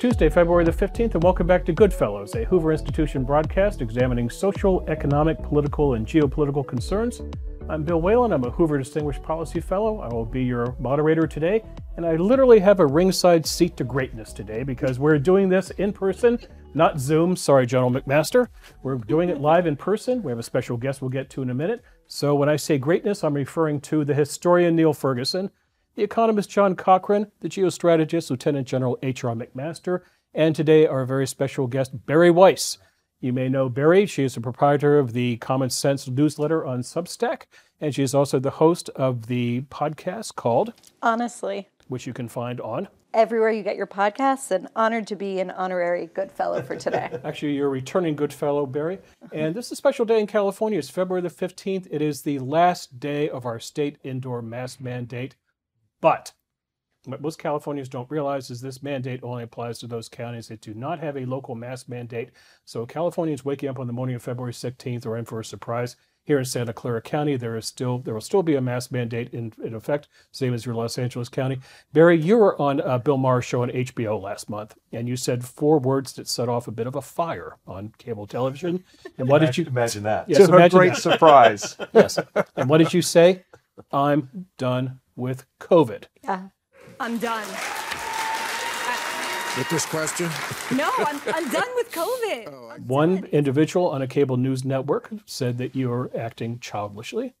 Tuesday, February the 15th, and welcome back to Goodfellows, a Hoover Institution broadcast examining social, economic, political, and geopolitical concerns. I'm Bill Whalen. I'm a Hoover Distinguished Policy Fellow. I will be your moderator today, and I literally have a ringside seat to greatness today because we're doing this in person, not Zoom. Sorry, General McMaster. We're doing it live in person. We have a special guest we'll get to in a minute. So when I say greatness, I'm referring to the historian Niall Ferguson, the economist John Cochrane, the geostrategist Lieutenant General H.R. McMaster, and today our very special guest, Bari Weiss. You may know Bari. She is the proprietor of the Common Sense newsletter on Substack, and she is also the host of the podcast called Honestly, which you can find on. everywhere you get your podcasts, and honored to be an honorary good fellow for today. Actually, you're a returning good fellow, Bari. And this is a special day in California. It's February the 15th. It is the last day of our state indoor mask mandate. But what most Californians don't realize is this mandate only applies to those counties that do not have a local mask mandate. So Californians waking up on the morning of February 16th are in for a surprise. Here in Santa Clara County, there is still there will still be a mask mandate in, in effect, same as your Los Angeles County. Bari, you were on uh, Bill Maher's show on HBO last month, and you said four words that set off a bit of a fire on cable television. And what did you imagine that? Yes, to her imagine great that. surprise. Yes. And what did you say? I'm done with COVID. Yeah. I'm done. With this question? No, I'm, I'm done with COVID. I'm One done. individual on a cable news network said that you were acting childishly.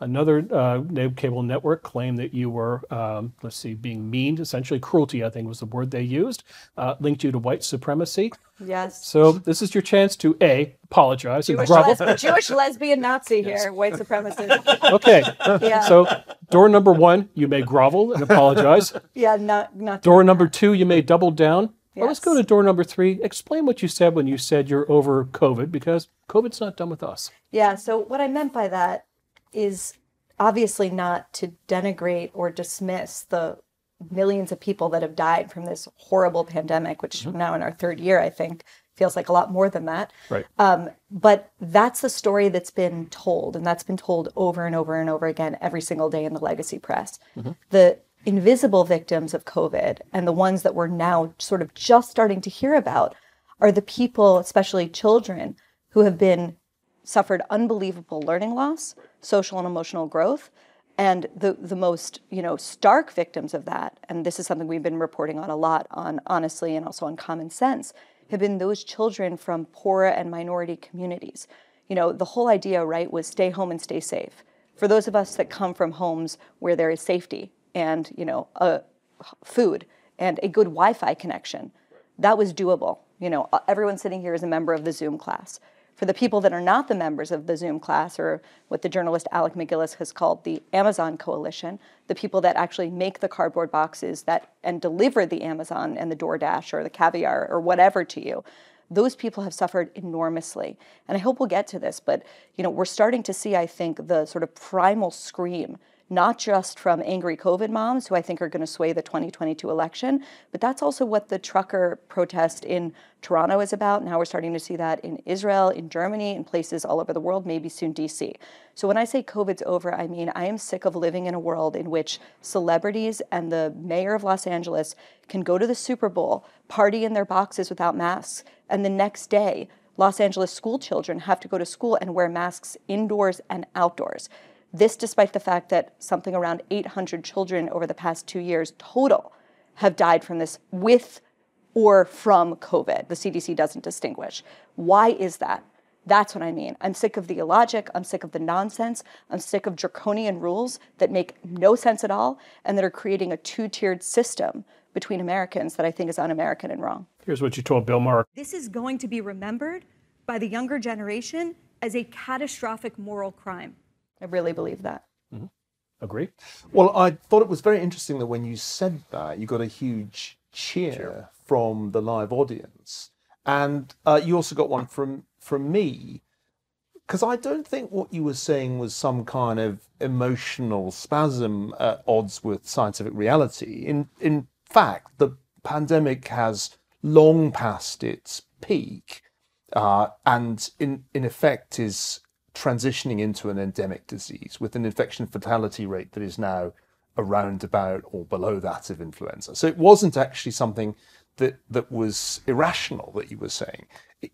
Another uh, cable network claimed that you were, um, let's see, being mean, essentially cruelty, I think was the word they used, uh, linked you to white supremacy. Yes. So this is your chance to A, apologize and Jewish, grovel. les- Jewish lesbian Nazi here, white supremacist. Okay. Yeah. So door number one, you may grovel and apologize. Yeah, not not. Door number two, you may double down. Well, let's go to door number three. Explain what you said when you said you're over COVID, because COVID's not done with us. Yeah. So what I meant by that is obviously not to denigrate or dismiss the millions of people that have died from this horrible pandemic, which mm-hmm. now in our third year, I think feels like a lot more than that. Right. Um, but that's the story that's been told, and that's been told over and over and over again every single day in the legacy press. The invisible victims of COVID and the ones that we're now sort of just starting to hear about are the people, especially children, who have been suffered unbelievable learning loss, social and emotional growth, and the the most you know stark victims of that, and this is something we've been reporting on a lot on honestly and also on common sense, have been those children from poor and minority communities. You know, the whole idea, right, was stay home and stay safe. For those of us that come from homes where there is safety and you know food and a good Wi-Fi connection, that was doable. You know, everyone sitting here is a member of the Zoom class. For the people that are not the members of the Zoom class, or what the journalist Alec MacGillis has called the Amazon Coalition, the people that actually make the cardboard boxes that and deliver the Amazon and the DoorDash or the caviar or whatever to you, those people have suffered enormously. And I hope we'll get to this, but you know, we're starting to see, I think, the sort of primal scream not just from angry COVID moms who I think are going to sway the 2022 election, but that's also what the trucker protest in Toronto is about. Now we're starting to see that in Israel, in Germany, in places all over the world, maybe soon DC. So when I say COVID's over, I mean I am sick of living in a world in which celebrities and the mayor of Los Angeles can go to the Super Bowl, party in their boxes without masks, and the next day, Los Angeles school children have to go to school and wear masks indoors and outdoors. This, despite the fact that something around 800 children over the past two years total have died from this with or from COVID. The CDC doesn't distinguish. Why is that? That's what I mean. I'm sick of the illogic. I'm sick of the nonsense. I'm sick of draconian rules that make no sense at all and that are creating a two tiered system between Americans that I think is un American and wrong. Here's what you told Bill Maher. This is going to be remembered by the younger generation as a catastrophic moral crime. I really believe that. Agree? Well, I thought it was very interesting that when you said that, you got a huge cheer from the live audience, and uh, you also got one from from me, because I don't think what you were saying was some kind of emotional spasm at odds with scientific reality. In in fact, the pandemic has long passed its peak, uh, and in in effect is transitioning into an endemic disease with an infection fatality rate that is now around about or below that of influenza. So it wasn't actually something that that was irrational that you were saying.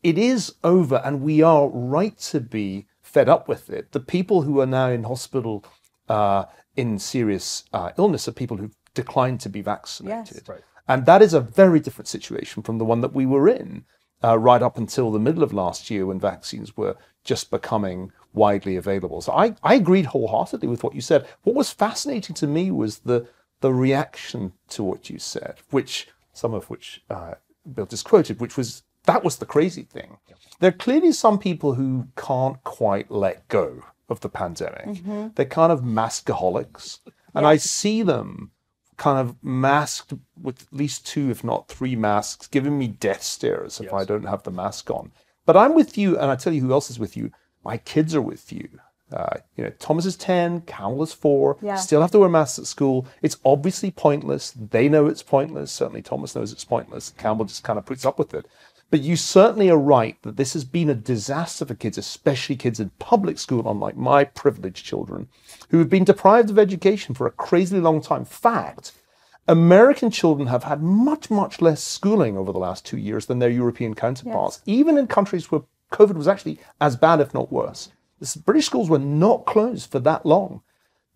It is over, and we are right to be fed up with it. The people who are now in hospital uh, in serious uh, illness are people who've declined to be vaccinated. Yes. Right. And that is a very different situation from the one that we were in uh, right up until the middle of last year when vaccines were just becoming widely available. So I, I agreed wholeheartedly with what you said. What was fascinating to me was the the reaction to what you said, which some of which uh, Bill just quoted, which was that was the crazy thing. There are clearly some people who can't quite let go of the pandemic. They're kind of maskaholics, and I see them kind of masked with at least two, if not three masks, giving me death stares if I don't have the mask on. But I'm with you, and I tell you who else is with you. My kids are with you. Uh, you know, Thomas is 10, Campbell is four, Yeah. still have to wear masks at school. It's obviously pointless. They know it's pointless. Certainly Thomas knows it's pointless. Campbell just kind of puts up with it. But you certainly are right that this has been a disaster for kids, especially kids in public school, unlike my privileged children, who have been deprived of education for a crazily long time. Fact, American children have had much, much less schooling over the last two years than their European counterparts, even in countries where COVID was actually as bad, if not worse. The British schools were not closed for that long.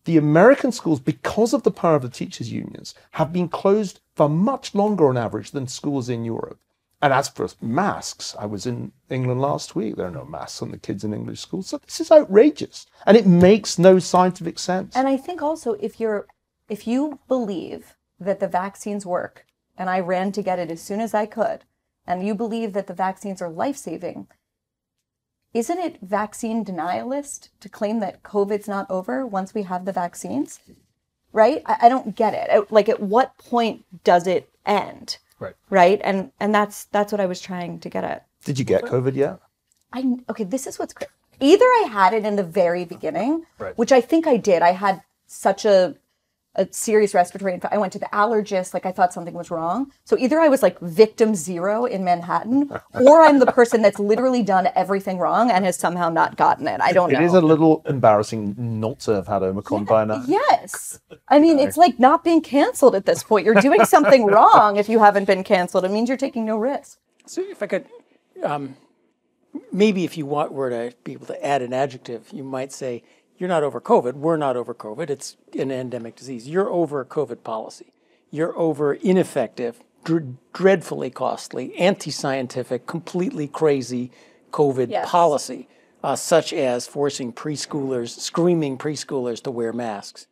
The American schools, because of the power of the teachers' unions, have been closed for much longer on average than schools in Europe. And as for masks, I was in England last week. There are no masks on the kids in English schools. So this is outrageous. And it makes no scientific sense. And I think also if you're if you believe that the vaccines work, and I ran to get it as soon as I could, and you believe that the vaccines are life saving, isn't it vaccine denialist to claim that COVID's not over once we have the vaccines? Right? I, I don't get it. I- Like at what point does it end? Right. Right? And and that's that's what I was trying to get at. Did you get COVID yet? I okay. This is what's cra- either I had it in the very beginning, Right. which I think I did. I had such a a serious respiratory infection. I went to the allergist, like I thought something was wrong. So either I was like victim zero in Manhattan, or I'm the person that's literally done everything wrong and has somehow not gotten it. I don't know. It is a little embarrassing not to have had Omicron by now. Yes. I mean, it's like not being canceled at this point. You're doing something wrong if you haven't been canceled. It means you're taking no risk. So if I could, um, maybe if you want were to be able to add an adjective, you might say, you're not over COVID. We're not over COVID. It's an endemic disease. You're over COVID policy. You're over ineffective, dr- dreadfully costly, anti-scientific, completely crazy COVID Yes. policy, uh, such as forcing preschoolers, screaming preschoolers to wear masks.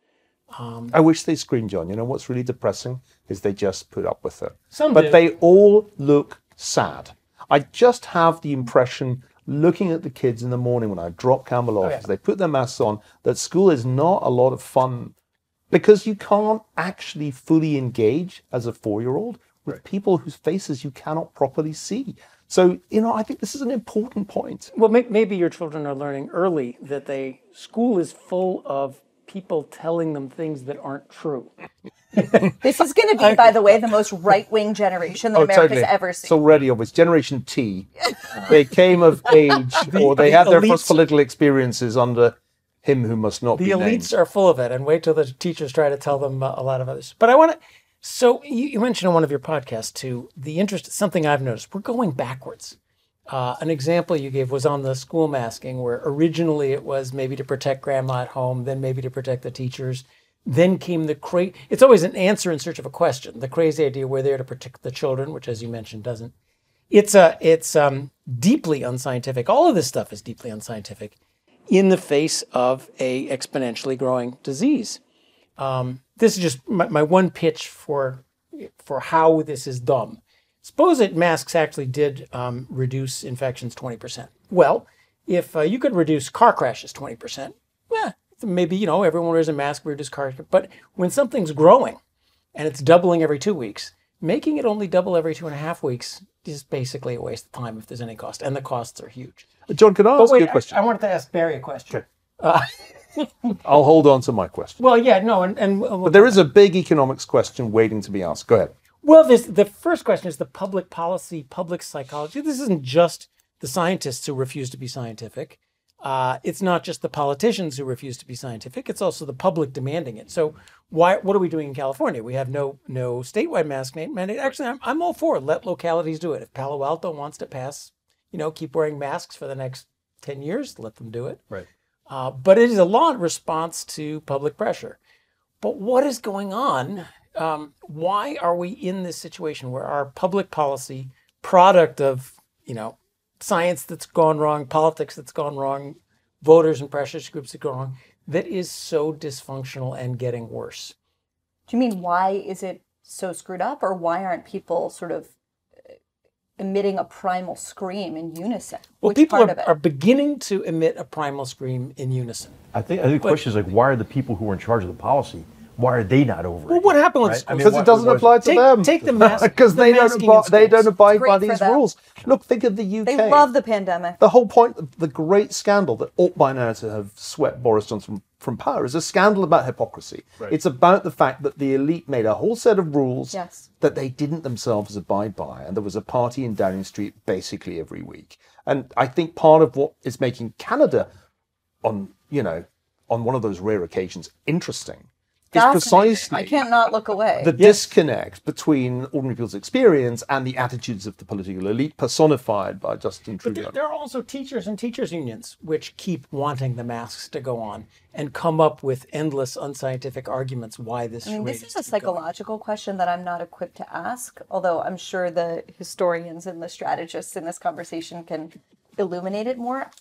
I wish they screamed, John. You know what's really depressing is they just put up with it. Some but do. they all look sad. I just have the impression, looking at the kids in the morning when I drop Campbell off, oh, yeah. as they put their masks on, that school is not a lot of fun because you can't actually fully engage as a four-year-old with people whose faces you cannot properly see. So, you know, I think this is an important point. Well, may- maybe your children are learning early that they school is full of people telling them things that aren't true. This is going to be, by the way, the most right wing generation that America's ever seen. It's seen. already obvious. Generation T, they came of age, or they the had their first political experiences under him who must not The be The elites named. are full of it, and wait till the teachers try to tell them uh, a lot of others. But I want to. So you, you mentioned in one of your podcasts too the interest. Something I've noticed: we're going backwards. Uh, an example you gave was on the school masking, where originally it was maybe to protect grandma at home, then maybe to protect the teachers. Then came the cra It's always an answer in search of a question. The crazy idea we're there to protect the children, which, as you mentioned, doesn't. It's a it's um, deeply unscientific. All of this stuff is deeply unscientific in the face of a exponentially growing disease. Um, this is just my, my one pitch for for how this is dumb. Suppose that masks actually did um, reduce infections 20%. Well, if uh, you could reduce car crashes 20%, yeah, maybe, you know, everyone wears a mask, we reduce car But when something's growing and it's doubling every two weeks, making it only double every two and a half weeks is basically a waste of time if there's any cost. And the costs are huge. John, can I ask you a question? I, wanted to ask Bari a question. I'll hold on to my question. Well, yeah, no, and, and But there is a big economics question waiting to be asked. Go ahead. Well, this, the first question is the public policy, public psychology. This isn't just the scientists who refuse to be scientific. uh, it's not just the politicians who refuse to be scientific; it's also the public demanding it. So, why? What are we doing in California? We have no no statewide mask mandate. Actually, I'm, I'm all for it. Let localities do it. If Palo Alto wants to pass, you know, keep wearing masks for the next ten years, let them do it. Right. Uh, but it is a law in response to public pressure. But what is going on? Um, why are we in this situation where our public policy, product of you know science that's gone wrong, politics that's gone wrong, voters and pressure groups that go wrong, that is so dysfunctional and getting worse. Do you mean why is it so screwed up, or why aren't people sort of uh, emitting a primal scream in unison? Well, Which people part are, of it? are beginning to emit a primal scream in unison. I think, I think the question is like, why are the people who are in charge of the policy, why are they not over Well, it? what happened with Right? schools? because why- it doesn't why- apply to Take- them. take the mask- because the they don't abide, they don't abide by these rules. Look, think of the UK. they love the pandemic. the whole point, the great scandal that ought by now to have swept Boris Johnson from power is a scandal about hypocrisy. It's about the fact that the elite made a whole set of rules Yes. that they didn't themselves abide by, and there was a party in Downing Street basically every week. And I think part of what is making Canada, on you know, on one of those rare occasions, interesting, is precisely I can't not look away. the disconnect between ordinary people's experience and the attitudes of the political elite personified by Justin Trudeau. But there are also teachers and teachers unions which keep wanting the masks to go on and come up with endless unscientific arguments why this I mean, charade this is a keep going. psychological question that I'm not equipped to ask, although I'm sure the historians and the strategists in this conversation can illuminate it more.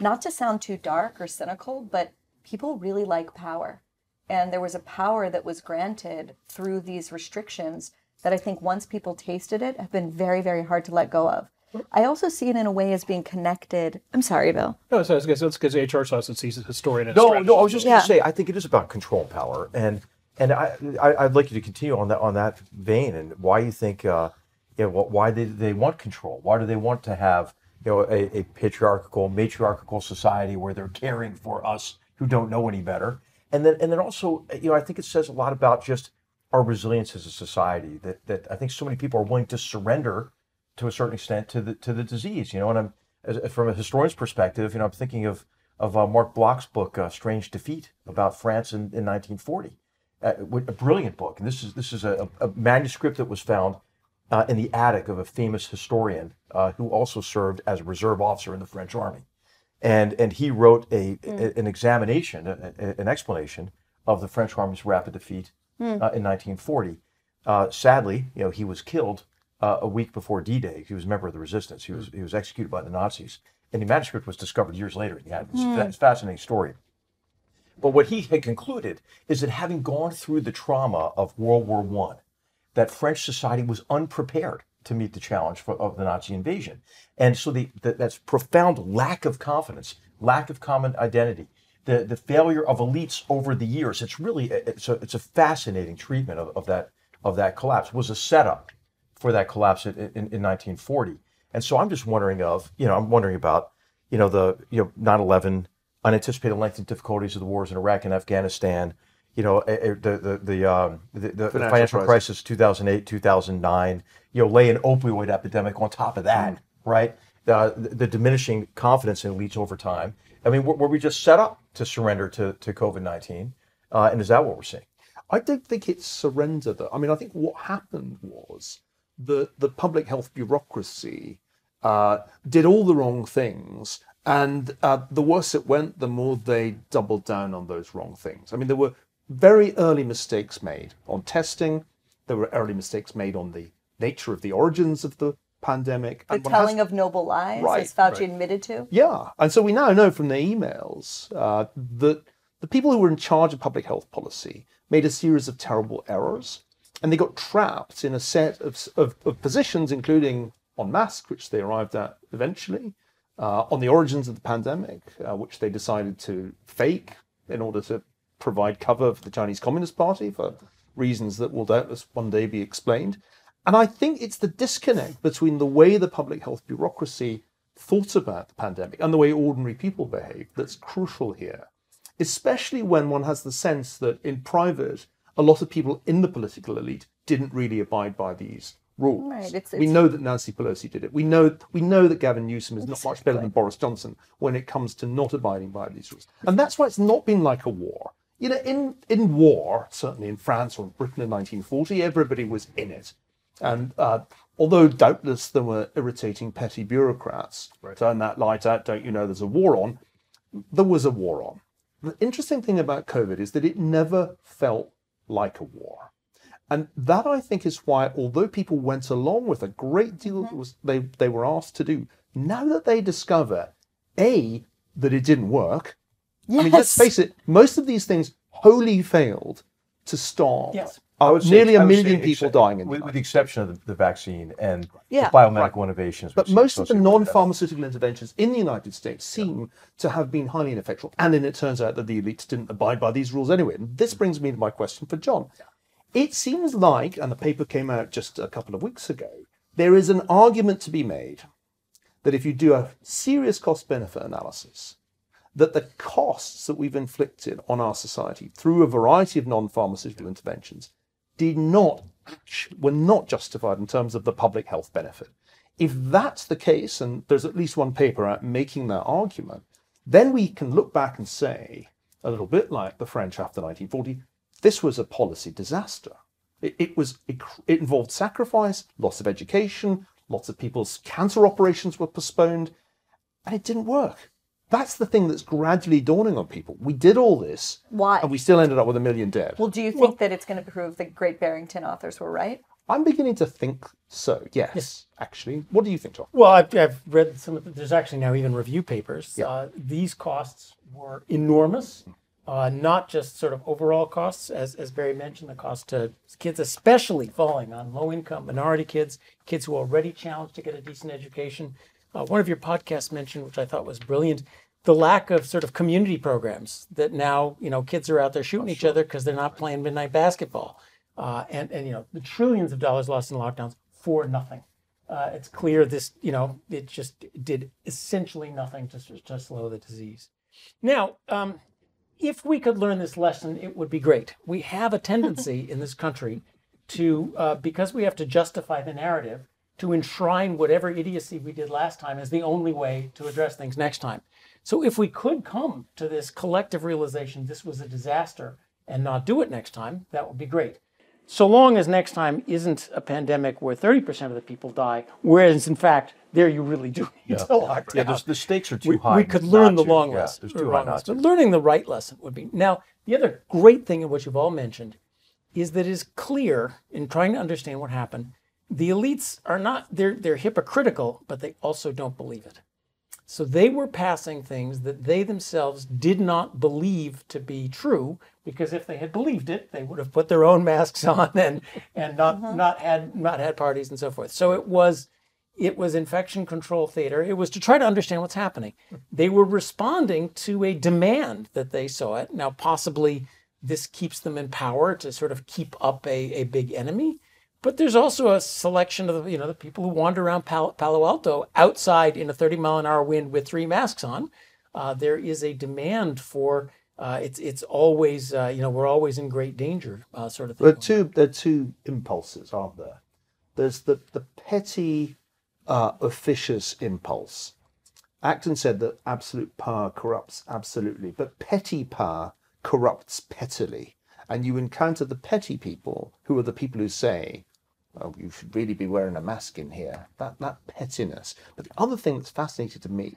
Not to sound too dark or cynical, but people really like power. And there was a power that was granted through these restrictions that I think once people tasted it have been very, very hard to let go of. I also see it in a way as being connected. I'm sorry, Bill. No, so it's it's because HR sauce and sees a historian and a No, strategist. no, I was just going to say, I think it is about control and power, and and I, I I'd like you to continue on that on that vein, and why you think, uh, you know, why they they want control, why do they want to have you know a, a patriarchal, matriarchal society where they're caring for us who don't know any better, and then and then also, you know, I think it says a lot about just our resilience as a society that that I think so many people are willing to surrender to a certain extent to the to the disease. You know, and I'm as, from a historian's perspective, you know, I'm thinking of of uh, Marc Bloch's book, uh, "Strange Defeat," about France in, in 1940. Uh, a brilliant book, and this is this is a, a manuscript that was found uh, in the attic of a famous historian uh, who also served as a reserve officer in the French army, and and he wrote a, a- an examination, a, a- an explanation of the French army's rapid defeat uh, in 1940. Uh, sadly, you know, he was killed uh, a week before D-Day. He was a member of the resistance. He was he was executed by the Nazis, and the manuscript was discovered years later the attic. It's fa- it's a fascinating story. But what he had concluded is that having gone through the trauma of World War One, that French society was unprepared to meet the challenge for, of the Nazi invasion, and so the, the that's profound lack of confidence, lack of common identity, the the failure of elites over the years. It's really it's a it's a fascinating treatment of, of that of that collapse. Was a setup for that collapse in, in, in 1940. And so I'm just wondering of you know I'm wondering about you know the you know 9/11 unanticipated length and difficulties of the wars in Iraq and Afghanistan. You know, eh, eh, the the the, um, the, the Financial financial crisis. crisis, 2008, 2009. You know, lay an opioid epidemic on top of that, right? The, the diminishing confidence in elites over time. I mean, were, were we just set up to surrender to, to COVID 19? Uh, and is that what we're seeing? I don't think it's surrender. Though. I mean, I think what happened was the the public health bureaucracy uh, did all the wrong things, and uh, the worse it went, the more they doubled down on those wrong things. I mean, there were very early mistakes made on testing. There were early mistakes made on the nature of the origins of the pandemic. The and one has- telling of noble lies, Right, as Fauci right. admitted to. Yeah, and so we now know from the emails uh, that the people who were in charge of public health policy made a series of terrible errors, and they got trapped in a set of, of, of positions, including on masks, which they arrived at eventually, uh, on the origins of the pandemic, uh, which they decided to fake in order to provide cover for the Chinese Communist Party for reasons that will doubtless one day be explained. And I think it's the disconnect between the way the public health bureaucracy thought about the pandemic and the way ordinary people behave that's crucial here, especially when one has the sense that in private, a lot of people in the political elite didn't really abide by these rules. Right, it's- we know that Nancy Pelosi did it. We know we know that Gavin Newsom is not much better than Boris Johnson when it comes to not abiding by these rules. And that's why it's not been like a war. You know, in in war, certainly in France or in Britain in 1940, everybody was in it. And uh, although doubtless there were irritating petty bureaucrats, turn that light out, don't you know there's a war on, there was a war on. The interesting thing about COVID is that it never felt like a war. And that I think is why, although people went along with a great deal that was they, they were asked to do, now that they discover A, that it didn't work. I mean, let's face it, most of these things wholly failed to stop Yes. uh, I would say- nearly I a would million people except- dying in the with, United with the exception of the, the vaccine and Yeah. the biomedical innovations. But most of the associated with that. non-pharmaceutical interventions in the United States seem to have been highly ineffectual. And then it turns out that the elites didn't abide by these rules anyway. And this brings me to my question for John. It seems like, and the paper came out just a couple of weeks ago, there is an argument to be made that if you do a serious cost-benefit analysis, that the costs that we've inflicted on our society through a variety of non-pharmaceutical interventions did not were not justified in terms of the public health benefit. If that's the case, and there's at least one paper out making that argument, then we can look back and say, a little bit like the French after 1940, this was a policy disaster. It, it was it, it involved sacrifice, loss of education, lots of people's cancer operations were postponed, and it didn't work. That's the thing that's gradually dawning on people. We did all this, Why? and we still ended up with a million dead. Well, do you think that it's going to prove the Great Barrington authors were right? I'm beginning to think so. Yes, actually. What do you think, Tom? Well, I've, I've read some of the, there's actually now even review papers. Uh, these costs were enormous, uh, not just sort of overall costs, as, as Bari mentioned, the cost to kids, especially falling on low income minority kids, kids who are already challenged to get a decent education. Uh, one of your podcasts mentioned, which I thought was brilliant, the lack of sort of community programs that now, you know, kids are out there shooting each other because they're not playing midnight basketball. Uh, and, and, you know, the trillions of dollars lost in lockdowns for nothing uh, it's clear this, you know, it just did essentially nothing to, to slow the disease. Now, um, if we could learn this lesson, it would be great. We have a tendency in this country to, uh, because we have to justify the narrative, to enshrine whatever idiocy we did last time as the only way to address things next time. So if we could come to this collective realization this was a disaster and not do it next time, that would be great so long as next time isn't a pandemic where 30% of the people die, whereas in fact, there you really do need to lock Yeah, down. there's, the stakes are too we, high. we could learn the to. long Yeah, lesson. There's too high wrong not lesson. But learning the right lesson would be. Now, the other great thing of what you've all mentioned is that it is clear in trying to understand what happened, the elites are not, they're, they're hypocritical, but they also don't believe it. So they were passing things that they themselves did not believe to be true, because if they had believed it, they would have put their own masks on and and not uh-huh. not had not had parties and so forth. So it was it was infection control theater. It was to try to understand what's happening. They were responding to a demand that they saw it. Now possibly this keeps them in power to sort of keep up a, a big enemy. But there's also a selection of you know the people who wander around Palo, Palo Alto outside in a 30 mile an hour wind with three masks on. Uh, there is a demand for uh, it's it's always uh, you know we're always in great danger uh, sort of thing. There are two, there are two impulses, aren't there? There's the, the petty, uh, officious impulse. Acton said that absolute power corrupts absolutely, but petty power corrupts pettily. And you encounter the petty people who are the people who say, well, you should really be wearing a mask in here. That, that pettiness. But the other thing that's fascinating to me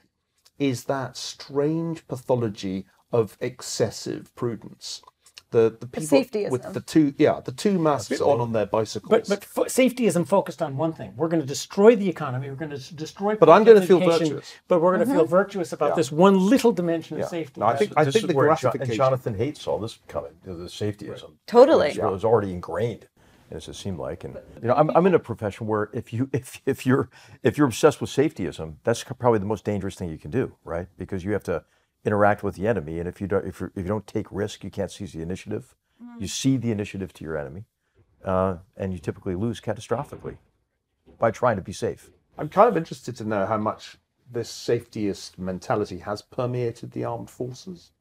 is that strange pathology of excessive prudence. The, the people safetyism. with the two, yeah, the two masks on on their bicycles. But but fo- safety isn't focused on one thing. We're going to destroy the economy. We're going to destroy. But I'm gonna feel virtuous. But we're going to feel mm-hmm. virtuous about this one little dimension of safety. No, I think I This think the where Jo- and. Jonathan Haidt's all this coming, the the safetyism. Totally. It was already ingrained, as it seemed like. And you know, I'm, I'm in a profession where if you if if you're if you're obsessed with safetyism, that's probably the most dangerous thing you can do, right? Because you have to interact with the enemy, and if you don't if, you if you don't take risk, you can't seize the initiative. You cede the initiative to your enemy, uh, and you typically lose catastrophically by trying to be safe. I'm kind of interested to know how much this safetyist mentality has permeated the armed forces.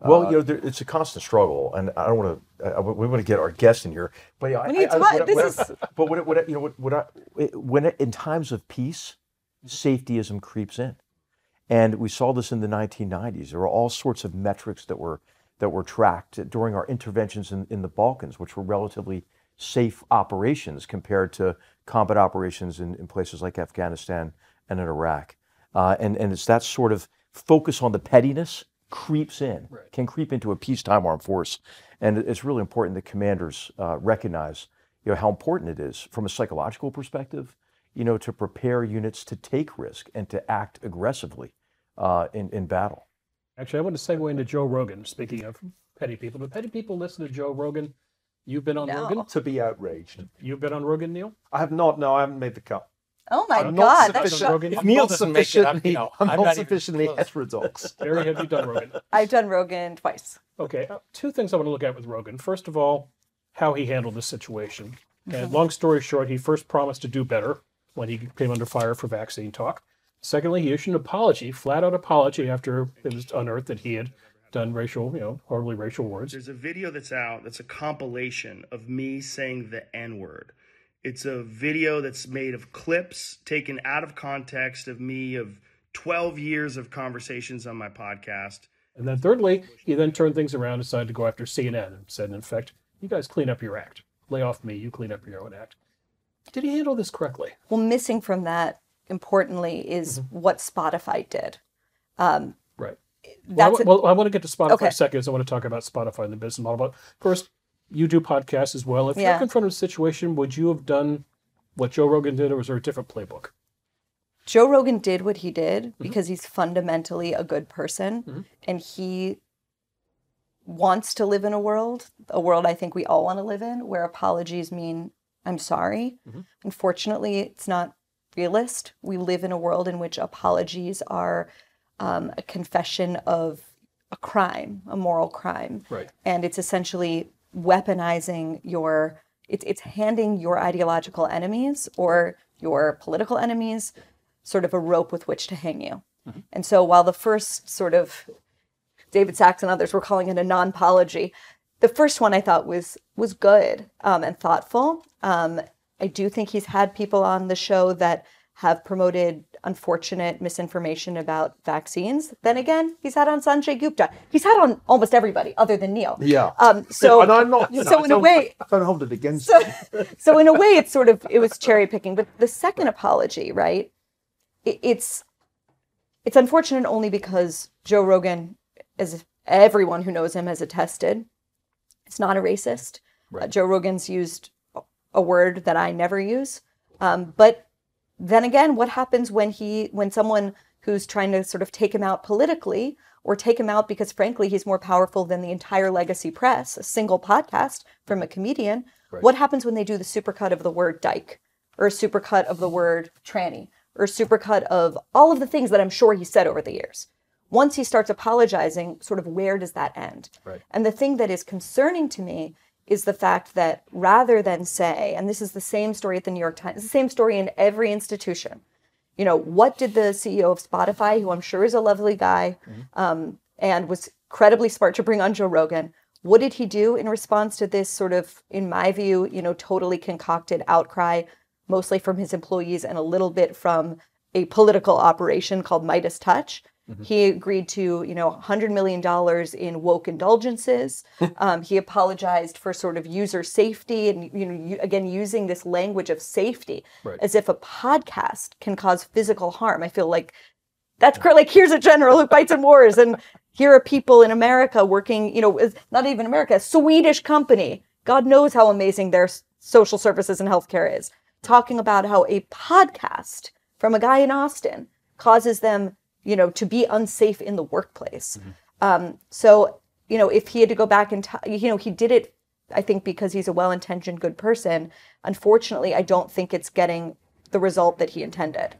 Well, you know, there, it's a constant struggle, and I don't want to. we want to get our guest in here, but yeah, I- We need I- I- I- This what But what, what, you know, what, what I, when it, in times of peace, safetyism creeps in, and we saw this in the 1990s. There were all sorts of metrics that were that were tracked during our interventions in, in the Balkans, which were relatively safe operations compared to combat operations in, in places like Afghanistan and in Iraq. Uh, and, and it's that sort of focus on the pettiness creeps in, can creep into a peacetime armed force. And it's really important that commanders uh, recognize you know, how important it is from a psychological perspective, you know, to prepare units to take risk and to act aggressively uh, in, in battle. Actually, I want to segue into Joe Rogan. Speaking of petty people, do petty people listen to Joe Rogan? You've been on No. Rogan. To be outraged. You've been on Rogan, Niall. I have not. No, I haven't made the cut. Oh my I'm God, not that's sufficient. shock- Rogan. If I'm Niall not doesn't make it, I'm- sufficiently. no, I'm, I'm not, not sufficiently heterodox. Terry, have you done Rogan? I've done Rogan twice. Okay, uh, two things I want to look at with Rogan. First of all, how he handled the situation. And long story short, he first promised to do better when he came under fire for vaccine talk. Secondly, he issued an apology, flat out apology, after it was unearthed that he had done racial, you know, horribly racial words. There's a video that's out that's a compilation of me saying the N word. It's a video that's made of clips taken out of context of me of 12 years of conversations on my podcast. And then thirdly, he then turned things around and decided to go after CNN and said, in effect, you guys clean up your act. Lay off me, you clean up your own act. Did he handle this correctly? Well, missing from that, importantly, is mm-hmm. what Spotify did. Um, right. Well, I, well, I want to get to Spotify Okay. in a second. 'cause I want to talk about Spotify and the business model. But first, you do podcasts as well. If you're confronted with a situation, would you have done what Joe Rogan did, or was there a different playbook? Joe Rogan did what he did mm-hmm. because he's fundamentally a good person mm-hmm. and he wants to live in a world, a world I think we all want to live in, where apologies mean I'm sorry. Unfortunately, it's not realist. We live in a world in which apologies are um, a confession of a crime, a moral crime. Right. And it's essentially weaponizing your, it's, it's handing your ideological enemies or your political enemies sort of a rope with which to hang you. And so while the first sort of David Sacks and others were calling it a non-apology. The first one I thought was was good um, and thoughtful. Um, I do think he's had people on the show that have promoted unfortunate misinformation about vaccines. Then again, he's had on Sanjay Gupta. He's had on almost everybody other than Niall. Yeah. Um, so and I'm not. You know, so in a way, I don't hold it against. so, him. so in a way it's sort of it was cherry picking but the second apology right it, it's it's unfortunate only because joe rogan as everyone who knows him has attested it's not a racist. Uh, joe rogan's used a word that i never use. Um, but then again what happens when he when someone who's trying to sort of take him out politically or take him out because frankly he's more powerful than the entire legacy press a single podcast from a comedian what happens when they do the supercut of the word dyke or a supercut of the word tranny or a supercut of all of the things that i'm sure he said over the years once he starts apologizing sort of where does that end Right. and the thing that is concerning to me is the fact that rather than say, and this is the same story at the New York Times, it's the same story in every institution. You know, what did the CEO of Spotify, who I'm sure is a lovely guy um, and was incredibly smart to bring on Joe Rogan, what did he do in response to this sort of, in my view, you know, totally concocted outcry, mostly from his employees and a little bit from a political operation called MeidasTouch? He agreed to, you know, $100 million in woke indulgences. Um, he apologized for sort of user safety and, you know, again, using this language of safety Right. as if a podcast can cause physical harm. I feel like that's like here's a general who fights in wars, and here are people in America working, you know, not even America, Swedish company. God knows how amazing their social services and healthcare is. Talking about how a podcast from a guy in Austin causes them, you know, to be unsafe in the workplace. Um, so, you know, if he had to go back and, t- you know, he did it, I think, because he's a well-intentioned, good person. Unfortunately, I don't think it's getting the result that he intended.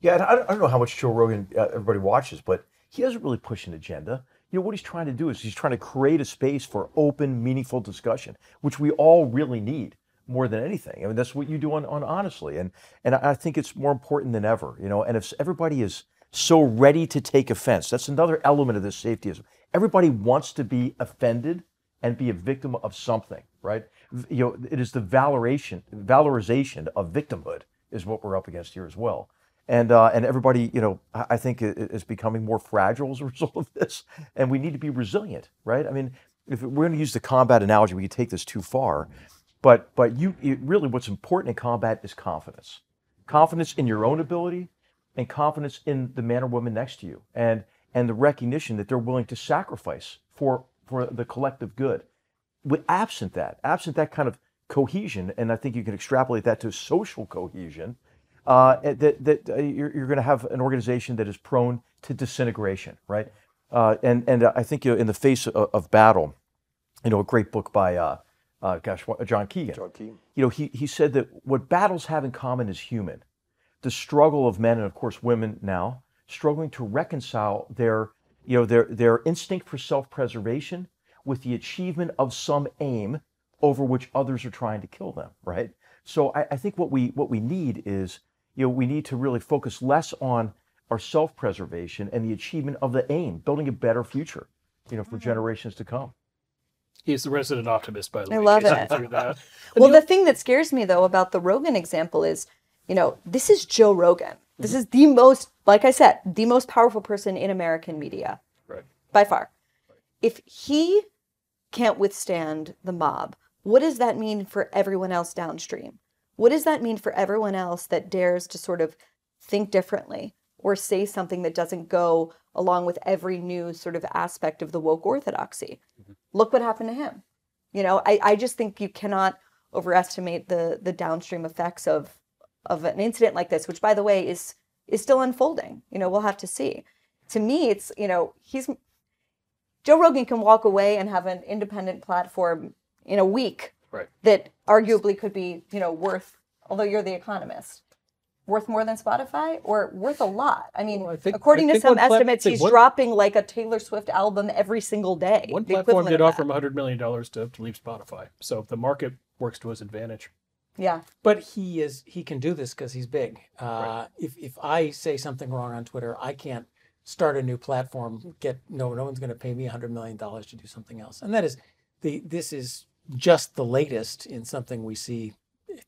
Yeah, and I don't, I don't know how much Joe Rogan uh, everybody watches, but he doesn't really push an agenda. You know what he's trying to do is he's trying to create a space for open, meaningful discussion, which we all really need more than anything. I mean, that's what you do on, on honestly, and and I think it's more important than ever. You know, and if everybody is so ready to take offense, that's another element of this safetyism. everybody wants to be offended and be a victim of something, right? You know, it is the valorization, valorization of victimhood is what we're up against here as well. And uh, and everybody, you know, I think is becoming more fragile as a result of this, and we need to be resilient, right? I mean, if we're going to use the combat analogy, we could take this too far, but but you it, really, what's important in combat is confidence, confidence in your own ability, and confidence in the man or woman next to you, and and the recognition that they're willing to sacrifice for for the collective good. With absent that, absent that kind of cohesion, and I think you can extrapolate that to social cohesion, uh, that that uh, you're, you're going to have an organization that is prone to disintegration, right? Uh, and and I think you know, in the face of, of battle, you know, a great book by uh, uh, gosh, John Keegan. John Keegan. You know, he he said that what battles have in common is human, the struggle of men and of course women now struggling to reconcile their you know their their instinct for self-preservation with the achievement of some aim over which others are trying to kill them right so I, I think what we what we need is you know we need to really focus less on our self-preservation and the achievement of the aim building a better future you know for mm-hmm. generations to come He's the resident optimist, by the way. I love it. That. Well, the thing that scares me though about the Rogan example is, you know, this is Joe Rogan. This mm-hmm. is the most, like I said, the most powerful person in American media Right. by far. If he can't withstand the mob, what does that mean for everyone else downstream? What does that mean for everyone else that dares to sort of think differently or say something that doesn't go along with every new sort of aspect of the woke orthodoxy? Mm-hmm. Look what happened to him. You know, I, I just think you cannot overestimate the the downstream effects of of an incident like this, which by the way is is still unfolding. You know, we'll have to see. To me, it's you know, he's Joe Rogan can walk away and have an independent platform in a week Right. that arguably could be, you know, worth although you're the economist. Worth more than Spotify or worth a lot? I mean, Well, I think- according I to some plat- estimates, he's dropping like a Taylor Swift album every single day. One platform did of offer him $100 million to, to leave Spotify. So the market works to his advantage. Yeah. But he is he can do this because he's big. Uh, If if I say something wrong on Twitter, I can't start a new platform. Get no no one's going to pay me hundred million dollars to do something else. And that is the this is just the latest in something we see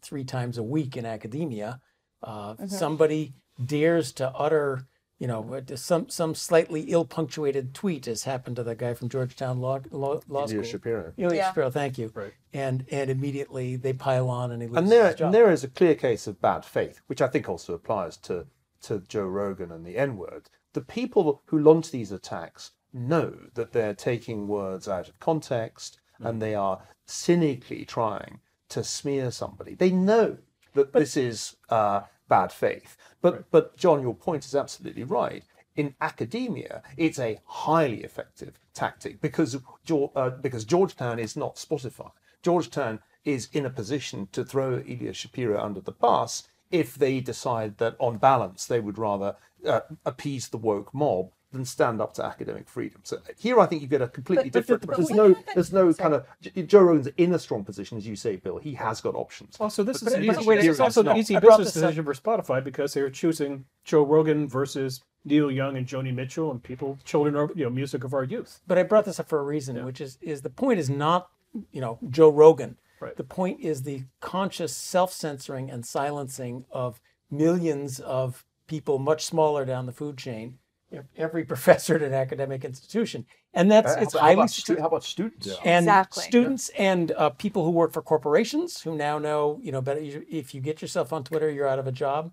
three times a week in academia. Uh, Somebody dares to utter. You know, some some slightly ill punctuated tweet has happened to the guy from Georgetown Law Law, Law Ilya School. Shapiro. Ilya Yeah. Shapiro, thank you. Right. And and immediately they pile on and he loses And there, his job. and there is a clear case of bad faith, which I think also applies to, to Joe Rogan and the N word. The people who launch these attacks know that they're taking words out of context and they are cynically trying to smear somebody. They know that this is uh, bad faith. But, but, John, your point is absolutely right. In academia, it's a highly effective tactic because, uh, because Georgetown is not Spotify. Georgetown is in a position to throw Ilya Shapiro under the bus if they decide that, on balance, they would rather uh, appease the woke mob than stand up to academic freedom. So uh, here, I think you get a completely But- but- different. but there's no, there's no kind of Joe Rogan's in a strong position, as you say, Bill. He has got options. Also, this But- is but an it- easy, wait, it's also an easy business this up- decision for Spotify because they're choosing Joe Rogan versus Neil Young and Joni Mitchell and people, children, are you know, music of our youth. But I brought this up for a reason, which is is the point is not you know Joe Rogan. Right. The point is the conscious self-censoring and silencing of millions of people much smaller down the food chain. Ev- Every professor at an academic institution, and that's How it's how highly about, stu- stu- how about students and Exactly. students and uh, people who work for corporations who now know you know better if you get yourself on Twitter you're out of a job.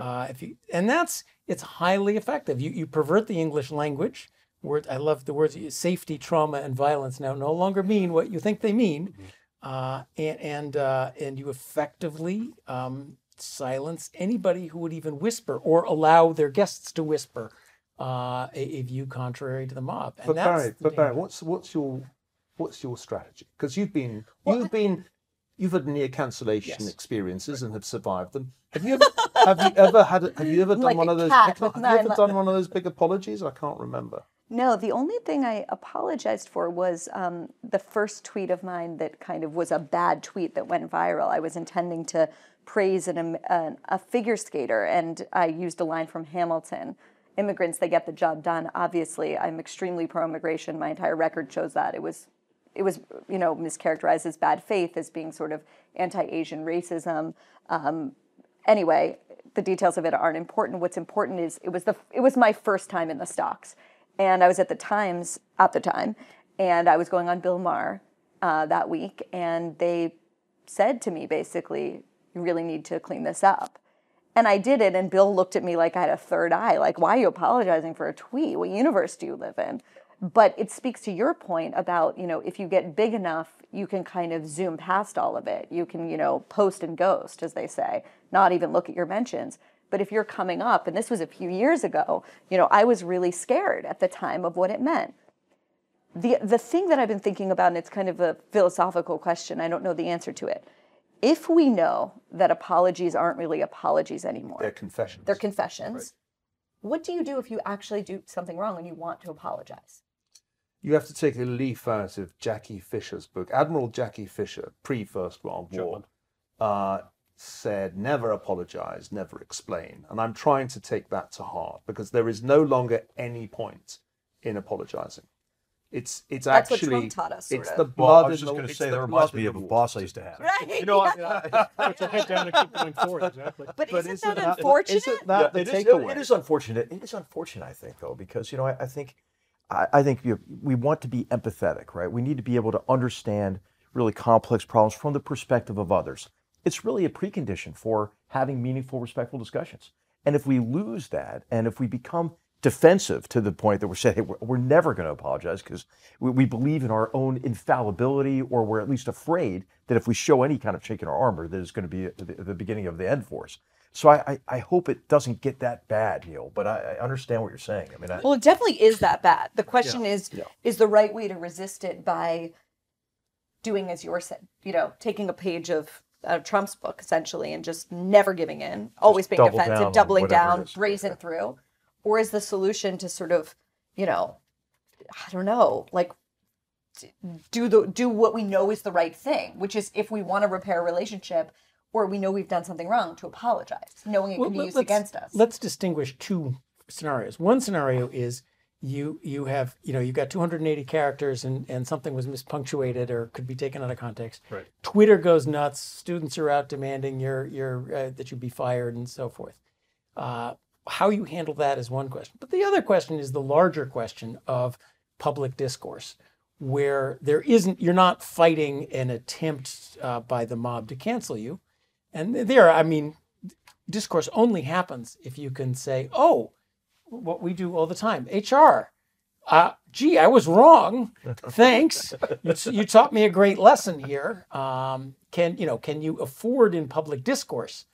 Uh, if you and that's it's highly effective. You you pervert the English language. Word I love the words safety, trauma, and violence now no longer mean what you think they mean, uh, and and uh, and you effectively um, silence anybody who would even whisper or allow their guests to whisper uh, a, a view contrary to the mob. And But that's Bari, but Bari, what's what's your what's your strategy? Because you've been you've been you've had near cancellation Yes. experiences and have survived them. Have you ever have you ever had have you ever done Like one a of those? cat I can't- with have you ever li- done one of those big apologies? I can't remember. No, the only thing I apologized for was um, the first tweet of mine that kind of was a bad tweet that went viral. I was intending to praise an, am- an, a figure skater, and I used a line from Hamilton. Immigrants, they get the job done. Obviously, I'm extremely pro-immigration. My entire record shows that. It was, it was, you know, mischaracterized as bad faith, as being sort of anti-Asian racism. Um, anyway, the details of it aren't important. What's important is it was the it was my first time in the stocks, and I was at the Times at the time, and I was going on Bill Maher uh, that week, and they said to me basically, "You really need to clean this up." And I did it, and Bill looked at me like I had a third eye. Like, why are you apologizing for a tweet? What universe do you live in? But it speaks to your point about, you know, if you get big enough, you can kind of zoom past all of it. You can, you know, post and ghost, as they say, not even look at your mentions. But if you're coming up, and this was a few years ago, you know, I was really scared at the time of what it meant. The, the thing that I've been thinking about, and it's kind of a philosophical question, I don't know the answer to it if we know that apologies aren't really apologies anymore, They're confessions. they're confessions, what do you do if you actually do something wrong and you want to apologize? You have to take a leaf out of Jackie Fisher's book. Admiral Jackie Fisher, pre First World War, uh, said, Never apologize, never explain. And I'm trying to take that to heart because there is no longer any point in apologizing. It's it's That's what actually Trump taught us, it's of. the Well, blood. I was just going to say the that reminds me of a boss I used to have. Right. You know, I mean, I- Put your head down and keep going forward. Exactly. but, but isn't, isn't that that- unfortunate? isn't that the it is, takeaway? it is unfortunate. It is unfortunate, I think, though, because you know, I, I think, I, I think you we want to be empathetic, right? We need to be able to understand really complex problems from the perspective of others. It's really a precondition for having meaningful, respectful discussions. And if we lose that, and if we become defensive to the point that we're saying hey, we're, we're never going to apologize because we, we believe in our own infallibility, or we're at least afraid that if we show any kind of chink in our armor, that it's going to be the, the beginning of the end for us. So I, I, I hope it doesn't get that bad, Niall. But I, I understand what you're saying. I mean, I, Well, it definitely is that bad. The question is, is the right way to resist it by doing as you're said, you know, taking a page of uh, Trump's book essentially and just never giving in, always being double down defensive, doubling down, is. brazen through, or is the solution to sort of, you know, I don't know, like do the do what we know is the right thing, which is if we want to repair a relationship or we know we've done something wrong, to apologize, knowing it Well, can be let- used let's- against us. Let's distinguish two scenarios. One scenario is you you have you know you've got 280 characters and and something was mispunctuated or could be taken out of context. Right. Twitter goes nuts. Students are out demanding your your uh, that you be fired and so forth. Uh, how you handle that is one question, but the other question is the larger question of public discourse, where there isn't you're not fighting an attempt uh, by the mob to cancel you, and there I mean discourse only happens if you can say, "Oh, what we do all the time, HR. Uh, gee, I was wrong. Thanks. you, you taught me a great lesson here. Um, can you know? Can you afford in public discourse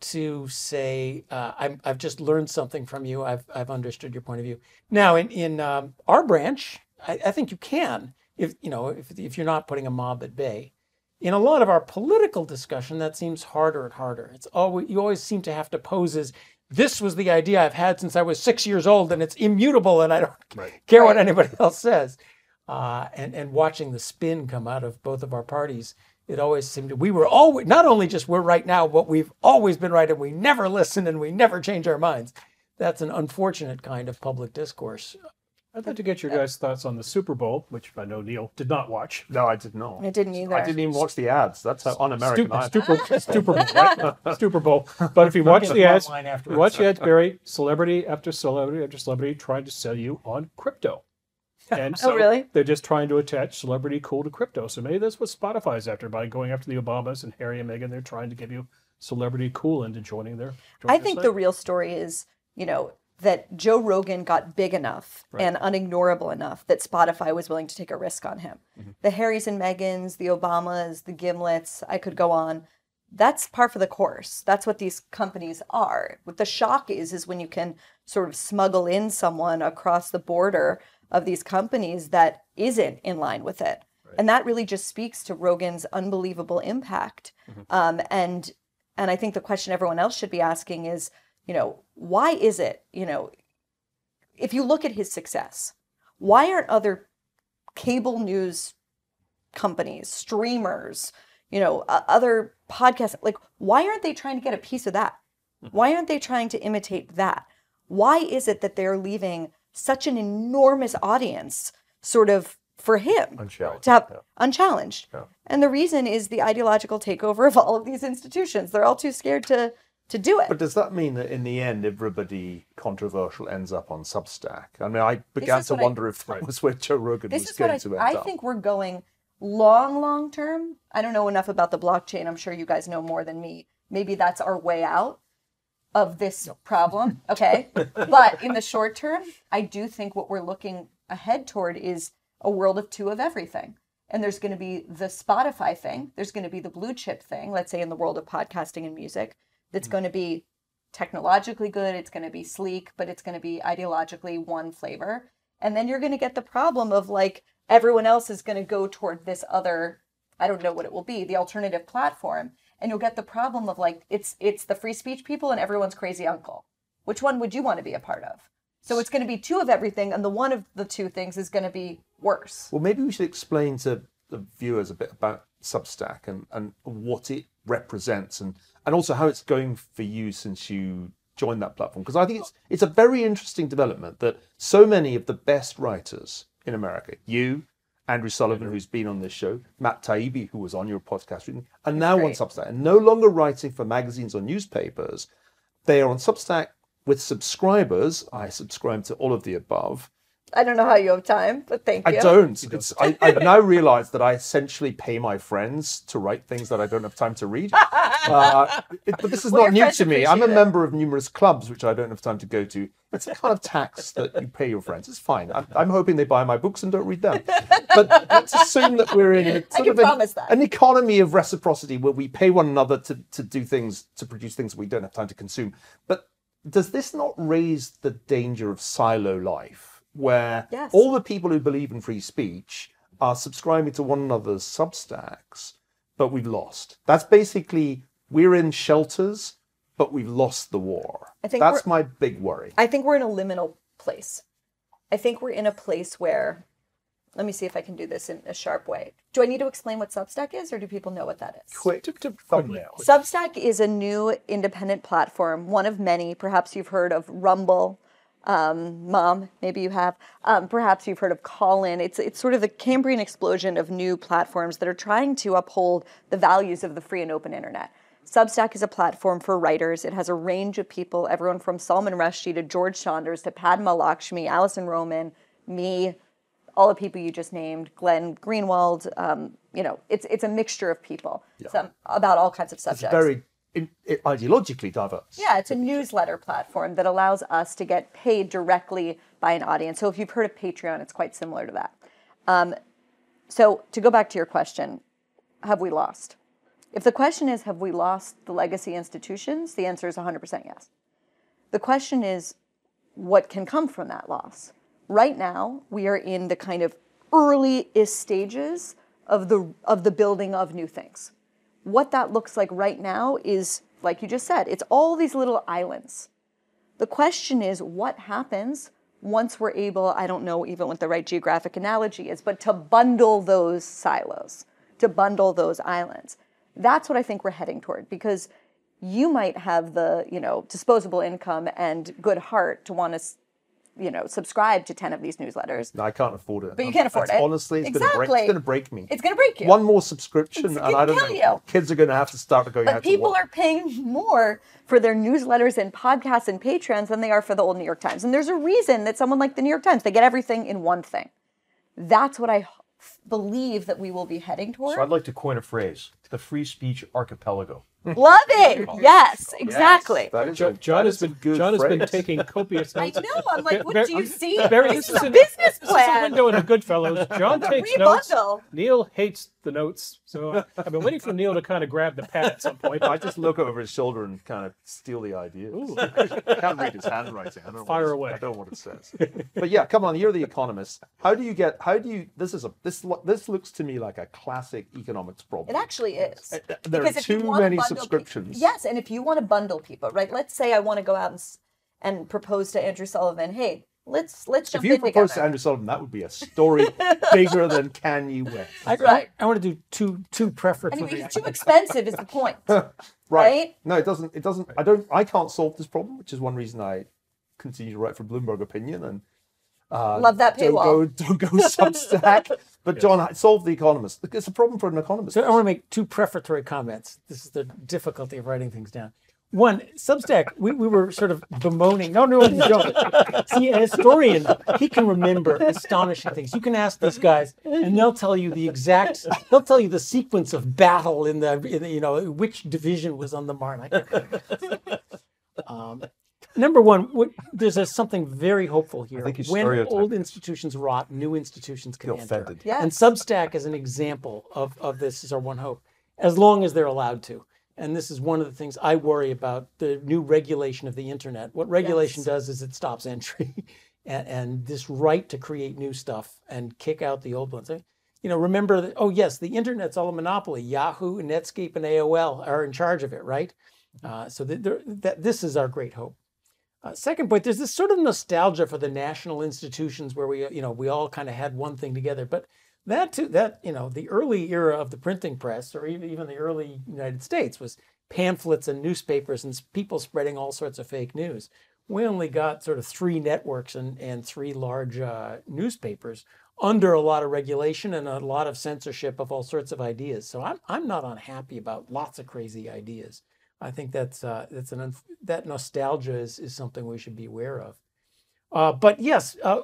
to say, uh, I'm, "I've just learned something from you. I've I've understood your point of view." Now, in in um, our branch, I, I think you can, if you know, if if you're not putting a mob at bay in a lot of our political discussion, that seems harder and harder. It's always you always seem to have to pose as this was the idea I've had since I was six years old, and it's immutable, and I don't care what anybody else says. Uh, and and watching the spin come out of both of our parties, it always seemed to, we were always not only just we're right now, but we've always been right, and we never listen and we never change our minds. That's an unfortunate kind of public discourse. I'd like to get your guys' thoughts on the Super Bowl, which I know Niall did not watch. No, I did not. I didn't either. I didn't even watch the ads. That's how un-American I am. Stupid, stupid, stupid Bowl, right? Stupid Bowl. But if you watch the the ads, line you afterwards. watch the ads, Bari, celebrity after celebrity after celebrity trying to sell you on crypto. And oh, so really? they're just trying to attach celebrity cool to crypto. So maybe that's what Spotify's after by going after the Obamas and Harry and Meghan. They're trying to give you celebrity cool into joining their. I think the real story is, you know, that Joe Rogan got big enough and unignorable enough that Spotify was willing to take a risk on him. Mm-hmm. The Harrys and Meghans, the Obamas, the Gimlets, I could go on. That's par for the course. That's what these companies are. What the shock is, is when you can sort of smuggle in someone across the border of these companies that isn't in line with it. And that really just speaks to Rogan's unbelievable impact. Um, and and I think the question everyone else should be asking is, you know, why is it, you know, if you look at his success, why aren't other cable news companies, streamers, you know, uh, other podcasts, like, why aren't they trying to get a piece of that? Why aren't they trying to imitate that? why is it that they're leaving such an enormous audience sort of for him Unchallenged, to have yeah. unchallenged? And the reason is the ideological takeover of all of these institutions. They're all too scared to to do it. But does that mean that in the end, everybody controversial ends up on Substack? I mean, I began to what I- wonder if that was where Joe Rogan this was is what going I, to end I up. I think we're going long, long term. I don't know enough about the blockchain. I'm sure you guys know more than me. Maybe that's our way out of this problem. Okay. but in the short term, I do think what we're looking ahead toward is a world of two of everything. And there's going to be the Spotify thing, there's going to be the blue chip thing, let's say in the world of podcasting and music, that's mm-hmm. going to be technologically good, it's going to be sleek, but it's going to be ideologically one flavor. And then you're going to get the problem of like everyone else is going to go toward this other I don't know what it will be, the alternative platform, and you'll get the problem of like it's it's the free speech people and everyone's crazy uncle. Which one would you want to be a part of? So it's going to be two of everything and the one of the two things is going to be worse. Well, maybe we should explain to the viewers a bit about Substack and, and what it represents and, and also how it's going for you since you joined that platform. Because I think it's it's a very interesting development that so many of the best writers in America, you, Andrew Sullivan, who's been on this show, Matt Taibbi, who was on your podcast, with me, are now on. Substack and no longer writing for magazines or newspapers. They are on Substack with subscribers. I subscribe to all of the above. I don't know how you have time, but thank you. I don't. It's, I, I've now realized that I essentially pay my friends to write things that I don't have time to read. Uh, it- but this is Well, not new to me. I'm a it. member of numerous clubs which I don't have time to go to. It's a kind of tax that you pay your friends. It's fine. I'm, I'm hoping they buy my books and don't read them. But let's assume that we're in a, sort can of an, promise that. an economy of reciprocity where we pay one another to, to do things, to produce things we don't have time to consume. But does this not raise the danger of silo life where Yes. all the people who believe in free speech are subscribing to one another's substacks, but we've lost? That's basically we're in shelters, but we've lost the war. I think that's my big worry. I think we're in a liminal place. I think we're in a place where let me see if I can do this in a sharp way. Do I need to explain what Substack is or do people know what that is? Quick thumbnail. Substack is a new independent platform, one of many. Perhaps you've heard of Rumble, um, Mom. Maybe you have. Um, perhaps you've heard of Callin. It's it's sort of the Cambrian explosion of new platforms that are trying to uphold the values of the free and open internet. Substack is a platform for writers. It has a range of people, everyone from Salman Rushdie to George Saunders to Padma Lakshmi, Alison Roman, me, all the people you just named, Glenn Greenwald. Um, you know, it's it's a mixture of people some, about all kinds of subjects. Very ideologically diverse. Yeah, it's a newsletter platform that allows us to get paid directly by an audience. So if you've heard of Patreon, it's quite similar to that. Um, so to go back to your question, have we lost? If the question is, have we lost the legacy institutions? The answer is 100% yes. The question is, what can come from that loss? Right now, we are in the kind of earliest stages of the of the building of new things. What that looks like right now is, like you just said, it's all these little islands. The question is, what happens once we're able, I don't know even what the right geographic analogy is, but to bundle those silos, to bundle those islands. That's what I think we're heading toward because you might have the, you know, disposable income and good heart to want to, you know, subscribe to 10 of these newsletters. No, I can't afford it. But you um, can't afford it. Honestly, it's going to break. Exactly. It's going to break me. It's going to break you. One more subscription, It's and I don't know. you. Kids are going to have to start going out But people are paying more for their newsletters and podcasts and patrons than they are for the old New York Times. And there's a reason that someone like the New York Times, they get everything in one thing. That's what I believe that we will be heading toward. So I'd like to coin a phrase: the free speech archipelago. Love it. Yes, exactly. That is Jo- a- John that has is been good John has been taking copious notes. I notes. know. I'm like, what Very- do you see? Very, this this is a an- business This is a window into Goodfellows. John takes notes. Niall hates the notes, so I've been waiting for Niall to kind of grab the pad at some point. I just look over his shoulder and kind of steal the ideas. I can't read his handwriting. I don't know what Fire away. I don't know what it says. But yeah, come on, you're the economist. How do you get? How do you? This is a this lo- this looks to me like a classic economics problem. It actually is. there are Because if you too many bundle pe- subscriptions. yes, and if you want to bundle people, right? Let's say I want to go out and, and propose to Andrew Sullivan, hey, let's let's jump If you in propose to. Andrew Sullivan, that would be a story bigger than Kanye West. I, Right. I, want to do two two preferences. Anyway, it's too expensive is the point. Right. Right? No, it doesn't. It doesn't. I don't. I can't solve this problem, which is one reason I continue to write for Bloomberg Opinion and uh, Love that don't go don't go Substack. But John, solve the Economist. It's a problem for an economist. So I want to make two prefatory comments. This is the difficulty of writing things down. One, Substack, we, we were sort of bemoaning. No, no, no, don't. See, a historian, he can remember astonishing things. You can ask these guys, and they'll tell you the exact, they'll tell you the sequence of battle in the, in the you know, which division was on the Marne. I can't remember. Um, number one, what, there's a, something very hopeful here. think When stereotyping. old institutions rot, new institutions can Feel enter. offended. Yes. And Substack is an example of, of this is our one hope, as long as they're allowed to. And this is one of the things I worry about the new regulation of the internet. What regulation Yes. does is it stops entry and, and this right to create new stuff and kick out the old ones. You know, remember that, oh, yes, the internet's all a monopoly. Yahoo, Netscape, and AOL are in charge of it, right? Uh, so that, there- that this is our great hope. Uh, second point, there's this sort of nostalgia for the national institutions where we, you know, we all kind of had one thing together. But that too, that you know, the early era of the printing press, or even even the early United States, was pamphlets and newspapers and people spreading all sorts of fake news. We only got sort of three networks and and three large uh, newspapers under a lot of regulation and a lot of censorship of all sorts of ideas. So I'm I'm not unhappy about lots of crazy ideas. I think that's uh, that's an unf- that nostalgia is, is something we should be aware of. Uh, but yes, uh,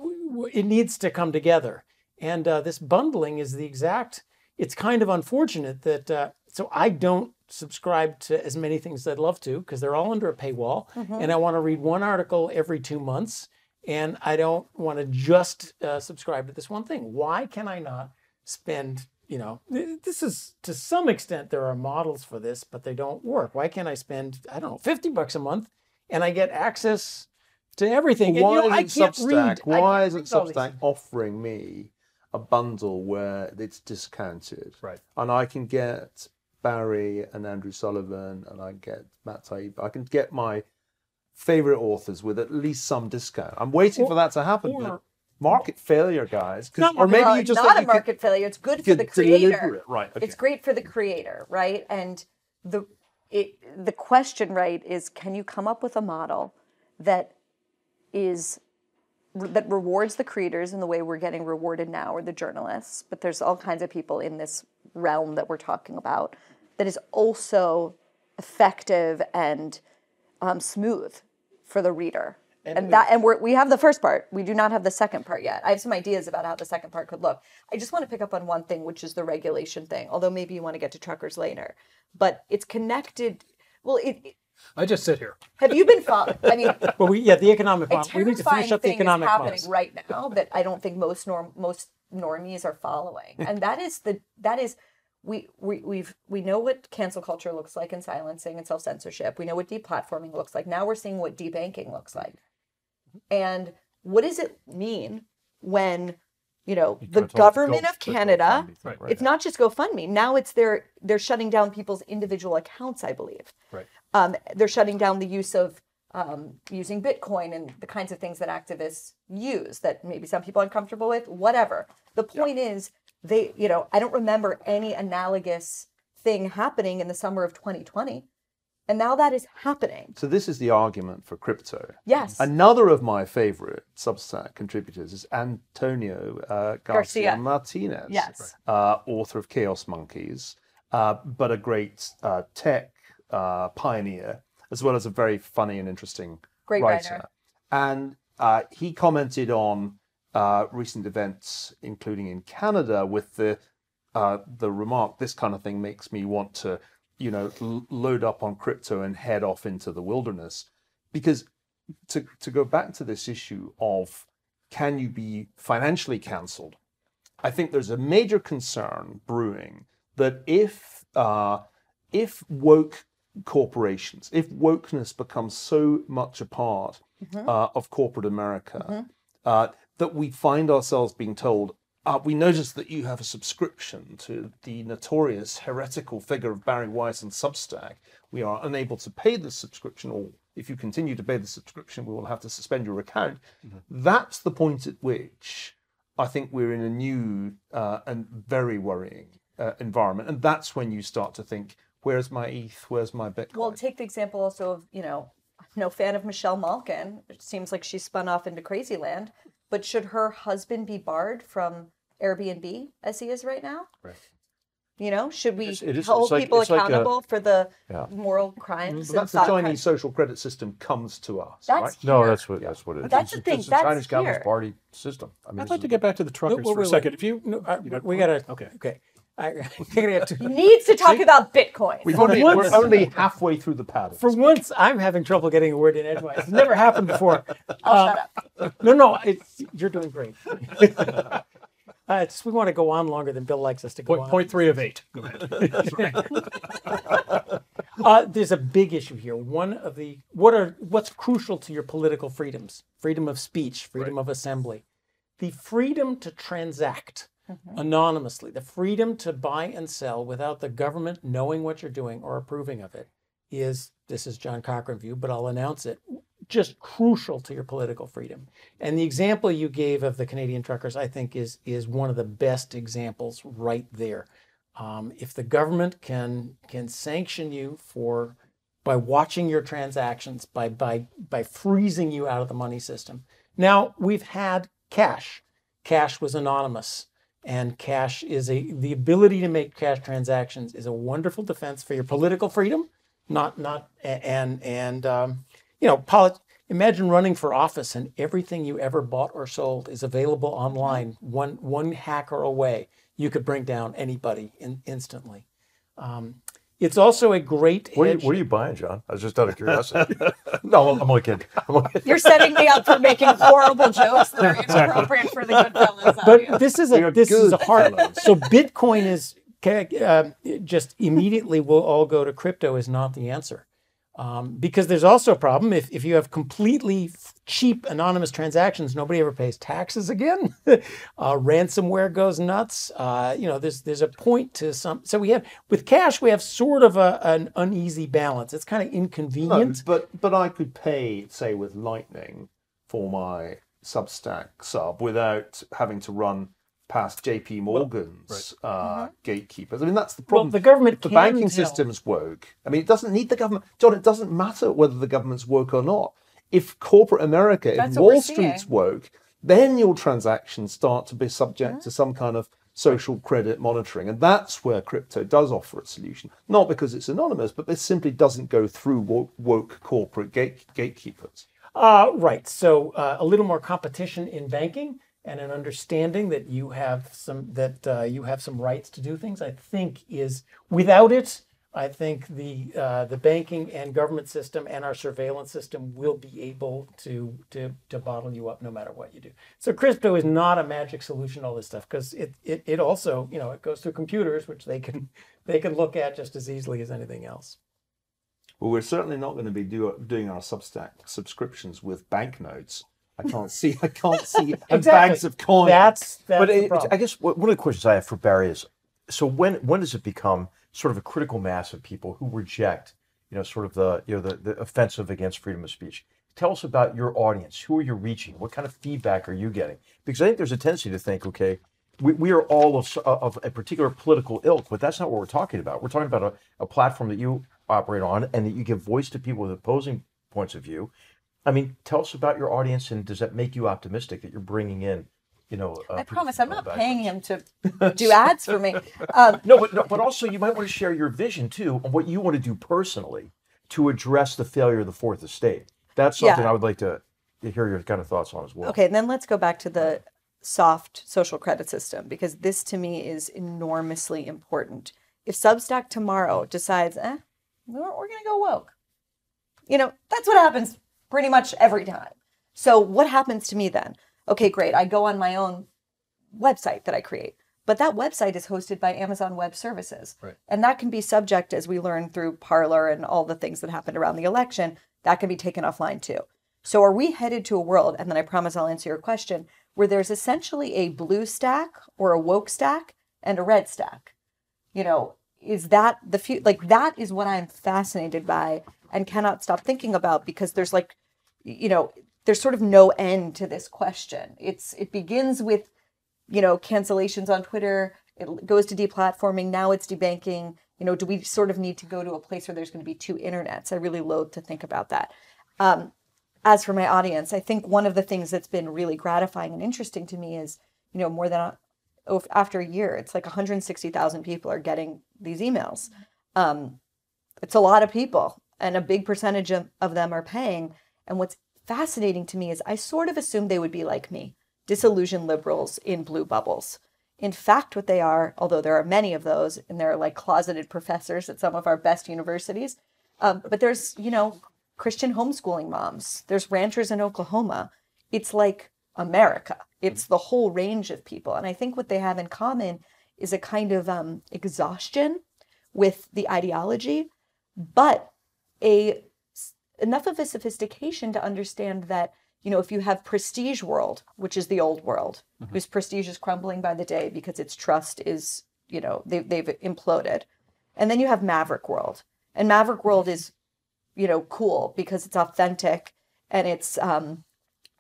it needs to come together, and uh, this bundling is the exact. It's kind of unfortunate that uh, so I don't subscribe to as many things as I'd love to because they're all under a paywall, and I want to read one article every two months, and I don't want to just uh, subscribe to this one thing. Why can I not spend? You know, this is to some extent there are models for this, but they don't work. Why can't I spend I don't know fifty bucks a month and I get access to everything? And, Why you know, isn't can't Substack? read. Why isn't read all these Substack offering me a bundle where it's discounted? Right. And I can get Bari and Andrew Sullivan, and I get Matt Taib. I can get my favorite authors with at least some discount. I'm waiting for that to happen. but or- market failure, guys. Not or maybe Well, you just not a you could- market failure. It's good for the creator. Right, okay. It's great for the creator, right? And the it the question, right, is can you come up with a model that is that rewards the creators in the way we're getting rewarded now, or the journalists, but there's all kinds of people in this realm that we're talking about that is also effective and um, smooth for the reader. And, that, and we're, we have the first part. We do not have the second part yet. I have some ideas about how the second part could look. I just want to pick up on one thing, which is the regulation thing. Although maybe you want to get to truckers later, but it's connected. Well, it, it- I just sit here. have you been following? I mean, But we, yeah, the economic model. We need to finish up the economic happening models. right now that I don't think most norm most normies are following, and that is the that is we we we've we know what cancel culture looks like and silencing and self censorship. We know what deplatforming looks like. Now we're seeing what debanking looks like, and what does it mean when you know the government Go- of Canada? GoFundMe thing, right? It's not just GoFundMe. Now it's they're they're shutting down people's individual accounts. I believe. Right. Um, they're shutting down the use of um, using Bitcoin and the kinds of things that activists use that maybe some people are uncomfortable with. Whatever. The point is, they you know I don't remember any analogous thing happening in the summer of 2020, and now that is happening. So this is the argument for crypto. Yes. Another of my favorite Substack contributors is Antonio uh, Garcia, Garcia. Martinez, Yes. uh, author of Chaos Monkeys, uh, but a great uh, tech uh, pioneer, as well as a very funny and interesting Great writer. writer. And uh, he commented on uh, recent events, including in Canada, with the uh, the remark, "This kind of thing makes me want to, you know, l- load up on crypto and head off into the wilderness," because to to go back to this issue of can you be financially cancelled? I think there's a major concern brewing that if uh, if woke corporations, if wokeness becomes so much a part uh, of corporate America, uh, that we find ourselves being told, uh, we notice that you have a subscription to the notorious heretical figure of Bari Weiss and Substack. We are unable to pay the subscription, or if you continue to pay the subscription, we will have to suspend your account. That's the point at which I think we're in a new uh, and very worrying uh, environment. And that's when you start to think, where's my ETH? Where's my Bitcoin? Well, take the example also of you know no fan of Michelle Malkin. It seems like she's spun off into crazy land. But should her husband be barred from Airbnb as he is right now? Right. You know, should we is- it is- hold like- people it's like a- accountable for the Yeah. moral crimes? But that's the Chinese crimes? social credit system comes to us, That's right? No, that's what that's what it is. That's It's- the it's thing, the that's Chinese Communist here. Party system. I mean, I'd like to get back to the truckers Wait, for a second. wait. If you, No, I, got- we gotta. Okay. Okay. I, I gotta. He needs to talk about Bitcoin. We've only, once- we're only halfway through the paddle. For once, I'm having trouble getting a word in edgewise. It's never happened before. Uh, No, no, it's, you're doing great. uh, it's, we want to go on longer than Bill likes us to go point, on. point three of eight. Go ahead. Uh, there's a big issue here. One of the what are what's crucial to your political freedoms: freedom of speech, freedom of assembly, the freedom to transact anonymously, the freedom to buy and sell without the government knowing what you're doing or approving of it is this is John Cochrane view, but I'll announce it just crucial to your political freedom. And the example you gave of the Canadian truckers, I think, is is one of the best examples right there. Um, if the government can can sanction you for by watching your transactions, by by by freezing you out of the money system. Now we've had cash. Cash was anonymous, and cash is a the ability to make cash transactions is a wonderful defense for your political freedom. Not not and and um, you know polit- Imagine running for office and everything you ever bought or sold is available online, one one hacker away. You could bring down anybody in, instantly. Um, it's also a great What are, you, what are you buying, John? I was just out of curiosity. no, I'm only kidding. I'm only kidding. You're setting me up for making horrible jokes that are inappropriate for the good fellas. but this is a are this is a hard. fellows. So Bitcoin is uh, just immediately we'll all go to crypto is not the answer. Um, because there's also a problem if, if you have completely f- cheap anonymous transactions, nobody ever pays taxes again. uh, ransomware goes nuts. Uh, you know, there's there's a point to some. So we have with cash, we have sort of a, an uneasy balance. It's kind of No, inconvenient. but but I could pay, say, with Lightning for my Substack sub without having to run past J.P. Morgan's uh, gatekeepers. I mean, that's the Well, problem. the government the banking tell. system's woke. I mean, it doesn't need the government, John. It doesn't matter whether the government's woke or not. If corporate America, That's if Wall Street's woke, then your transactions start to be subject to some kind of social credit monitoring, and that's where crypto does offer a solution. Not because it's anonymous, but it simply doesn't go through woke, woke corporate gate, gatekeepers. Uh, right. So uh, a little more competition in banking and an understanding that you have some that uh, you have some rights to do things. I think is without it. I think the uh, the banking and government system and our surveillance system will be able to to to bottle you up no matter what you do. So crypto is not a magic solution. to All this stuff because it, it it also you know it goes through computers which they can they can look at just as easily as anything else. Well, we're certainly not going to be do, doing our Substack subscriptions with banknotes. I can't see. I can't see Exactly. bags of coins. That's that's but it. I guess one one of the questions I have for Bari is, so when when does it become sort of a critical mass of people who reject, you know, sort of the you know the, the offensive against freedom of speech? Tell us about your audience. Who are you reaching? What kind of feedback are you getting? Because I think there's a tendency to think, okay, we, we are all of, of a particular political ilk, but that's not what we're talking about. We're talking about a, a platform that you operate on and that you give voice to people with opposing points of view. I mean, tell us about your audience, and does that make you optimistic that you're bringing in, you know? uh, I promise I'm not paying him to do ads for me. Um, No, but no, but also you might want to share your vision too on what you want to do personally to address the failure of the fourth estate. That's something Yeah. I would like to hear your kind of thoughts on as well. Okay, and then let's go back to the soft social credit system because this to me is enormously important. If Substack tomorrow decides, eh, we're, we're going to go woke, you know, that's what happens pretty much every time. So what happens to me then? Okay, great. I go on my own website that I create, but that website is hosted by Amazon Web Services. Right. And that can be subject, as we learned through Parler and all the things that happened around the election, that can be taken offline too. So are we headed to a world, and then I promise I'll answer your question, where there's essentially a blue stack or a woke stack and a red stack? You know, is that the few like that is what I'm fascinated by and cannot stop thinking about because there's like you know, there's sort of no end to this question. It's it begins with you know, cancellations on Twitter, it goes to deplatforming, now it's debanking. You know, do we sort of need to go to a place where there's going to be two internets? I really loathe to think about that. Um, as for my audience, I think one of the things that's been really gratifying and interesting to me is, you know, more than a, oh, after a year, it's like 160,000 people are getting these emails. Um, it's a lot of people, and a big percentage of, of them are paying. And what's fascinating to me is I sort of assumed they would be like me, disillusioned liberals in blue bubbles. In fact, what they are, although there are many of those, and they're like closeted professors at some of our best universities, um, but there's, you know, Christian homeschooling moms, there's ranchers in Oklahoma. It's like America, it's the whole range of people. And I think what they have in common is a kind of um, exhaustion with the ideology, but a enough of a sophistication to understand that you know if you have prestige world which is the old world mm-hmm. whose prestige is crumbling by the day because its trust is you know they, they've imploded. And then you have maverick world. And maverick world is you know cool because it's authentic and it's um,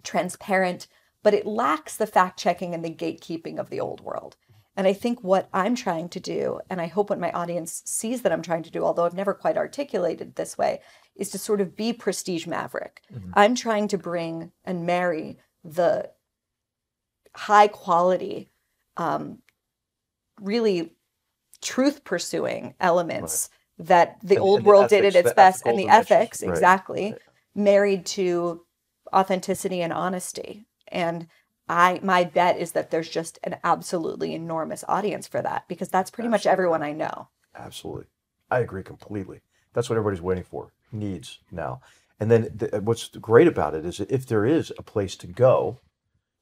transparent but it lacks the fact checking and the gatekeeping of the old world. And I think what I'm trying to do, and I hope what my audience sees that I'm trying to do, although I've never quite articulated this way, is to sort of be prestige maverick. Mm-hmm. I'm trying to bring and marry the high quality, um, really truth pursuing elements right. that the and, old and world the ethics, did at its best and the ethics, right. exactly, right. married to authenticity and honesty. And I my bet is that there's just an absolutely enormous audience for that because that's pretty absolutely. much everyone I know. Absolutely. I agree completely. That's what everybody's waiting for, needs now. And then the, uh, what's great about it is that if there is a place to go,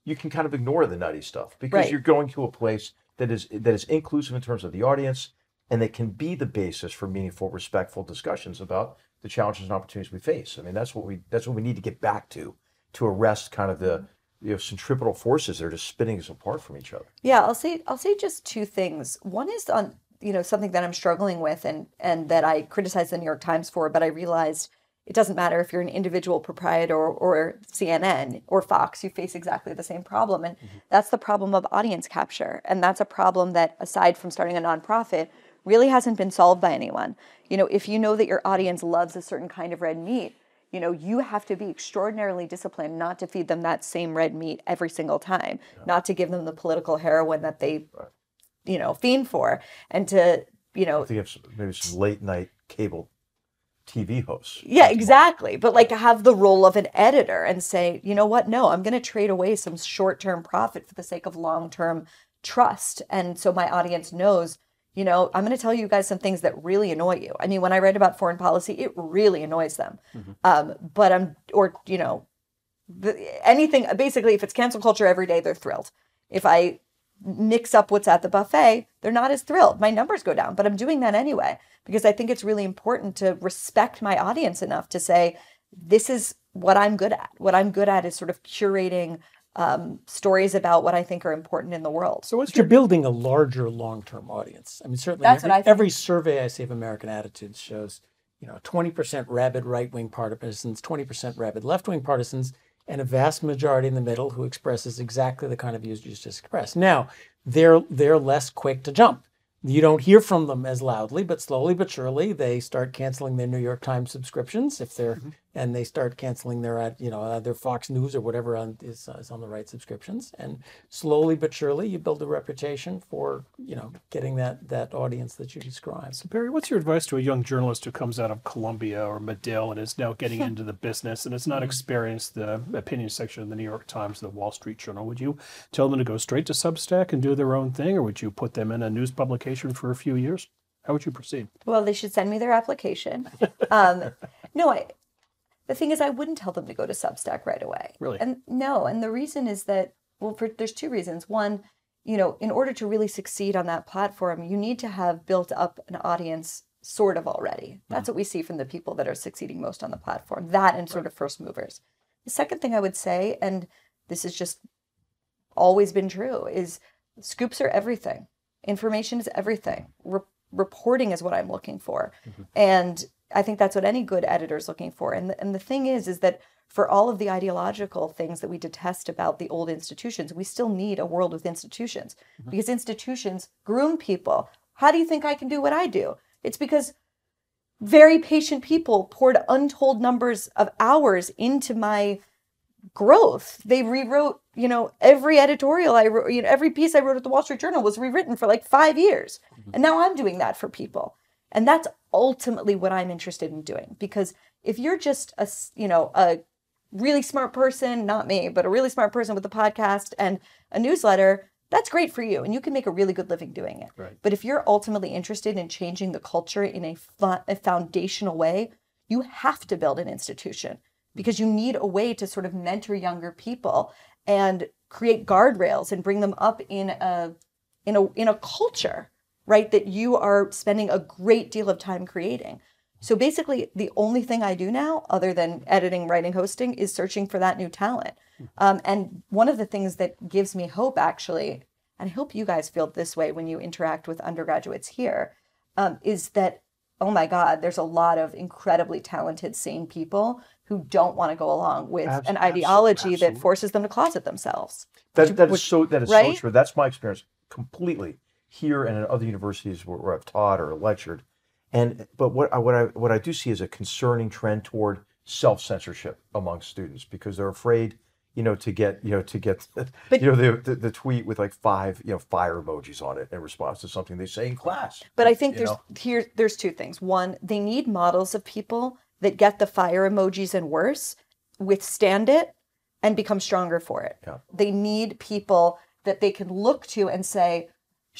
you can kind of ignore the nutty stuff because right. you're going to a place that is that is inclusive in terms of the audience and that can be the basis for meaningful, respectful discussions about the challenges and opportunities we face. I mean, that's what we that's what we need to get back to to arrest kind of the you know centripetal forces that are just spinning us apart from each other. Yeah, I'll say I'll say just two things. One is on you know something that I'm struggling with and and that I criticized the New York Times for, but I realized it doesn't matter if you're an individual proprietor or, or CNN or Fox, you face exactly the same problem. And mm-hmm. that's the problem of audience capture. And that's a problem that, aside from starting a nonprofit, really hasn't been solved by anyone. You know, if you know that your audience loves a certain kind of red meat, you know, you have to be extraordinarily disciplined not to feed them that same red meat every single time, yeah. not to give them the political heroin that they, right. You know, fiend for, and to, you know, to give maybe some late night cable TV hosts. Yeah, exactly. But like have the role of an editor and say, you know what? No, I'm going to trade away some short term profit for the sake of long term trust. And so my audience knows you know, I'm going to tell you guys some things that really annoy you. I mean, when I write about foreign policy, it really annoys them. Mm-hmm. Um, but I'm, or, you know, the, anything, basically, if it's cancel culture every day, they're thrilled. If I mix up what's at the buffet, they're not as thrilled. My numbers go down, but I'm doing that anyway because I think it's really important to respect my audience enough to say, this is what I'm good at. What I'm good at is sort of curating um, stories about what I think are important in the world. So, what's you're building a larger long-term audience. I mean, certainly That's every, what I every survey I see of American attitudes shows, you know, 20% rabid right-wing partisans, 20% rabid left-wing partisans, and a vast majority in the middle who expresses exactly the kind of views you just expressed. Now, they're they're less quick to jump. You don't hear from them as loudly, but slowly but surely they start canceling their New York Times subscriptions if they're mm-hmm and they start canceling their uh, you know uh, their Fox News or whatever on, is, uh, is on the right subscriptions, and slowly but surely you build a reputation for you know getting that that audience that you described. So Bari, what's your advice to a young journalist who comes out of Columbia or Medill and is now getting into the business and has not mm-hmm. experienced the opinion section of the New York Times, or the Wall Street Journal? Would you tell them to go straight to Substack and do their own thing, or would you put them in a news publication for a few years? How would you proceed? Well, they should send me their application. Um, no, I the thing is, I wouldn't tell them to go to Substack right away. Really? And no, and the reason is that well, for, there's two reasons. One, you know, in order to really succeed on that platform, you need to have built up an audience sort of already. That's mm what we see from the people that are succeeding most on the platform. That and sort right. of first movers. The second thing I would say, and this has just always been true, is scoops are everything. Information is everything. Re- reporting is what I'm looking for. Mm-hmm. And I think that's what any good editor is looking for. And the, and the thing is, is that for all of the ideological things that we detest about the old institutions, we still need a world with institutions mm-hmm. because institutions groom people. How do you think I can do what I do? It's because very patient people poured untold numbers of hours into my growth. They rewrote, you know, every editorial I wrote, you know, every piece I wrote at the Wall Street Journal was rewritten for like five years. And now I'm doing that for people. And that's ultimately what I'm interested in doing. Because if you're just a, you know, a really smart person, not me, but a really smart person with a podcast and a newsletter, that's great for you. And you can make a really good living doing it. Right. But if you're ultimately interested in changing the culture in a, a foundational way, you have to build an institution because you need a way to sort of mentor younger people and create guardrails and bring them up in a in a in a culture right that you are spending a great deal of time creating. So basically the only thing i do now other than editing writing hosting is searching for that new talent. Um, and one of the things that gives me hope actually and i hope you guys feel this way when you interact with undergraduates here um, is that oh my god there's a lot of incredibly talented sane people who don't want to go along with an ideology that forces them to closet themselves. That, that is which- so that is so true. That's my experience completely here and in other universities where, where I've taught or lectured. And but what I what I what I do see is a concerning trend toward self censorship among students because they're afraid, you know, to get you know to get But- you know the, the the tweet with like five you know fire emojis on it in response to something they say in class. But I think you there's know? here there's two things. One, they need models of people that get the fire emojis and worse, withstand it, and become stronger for it. Yeah. They need people that they can look to and say,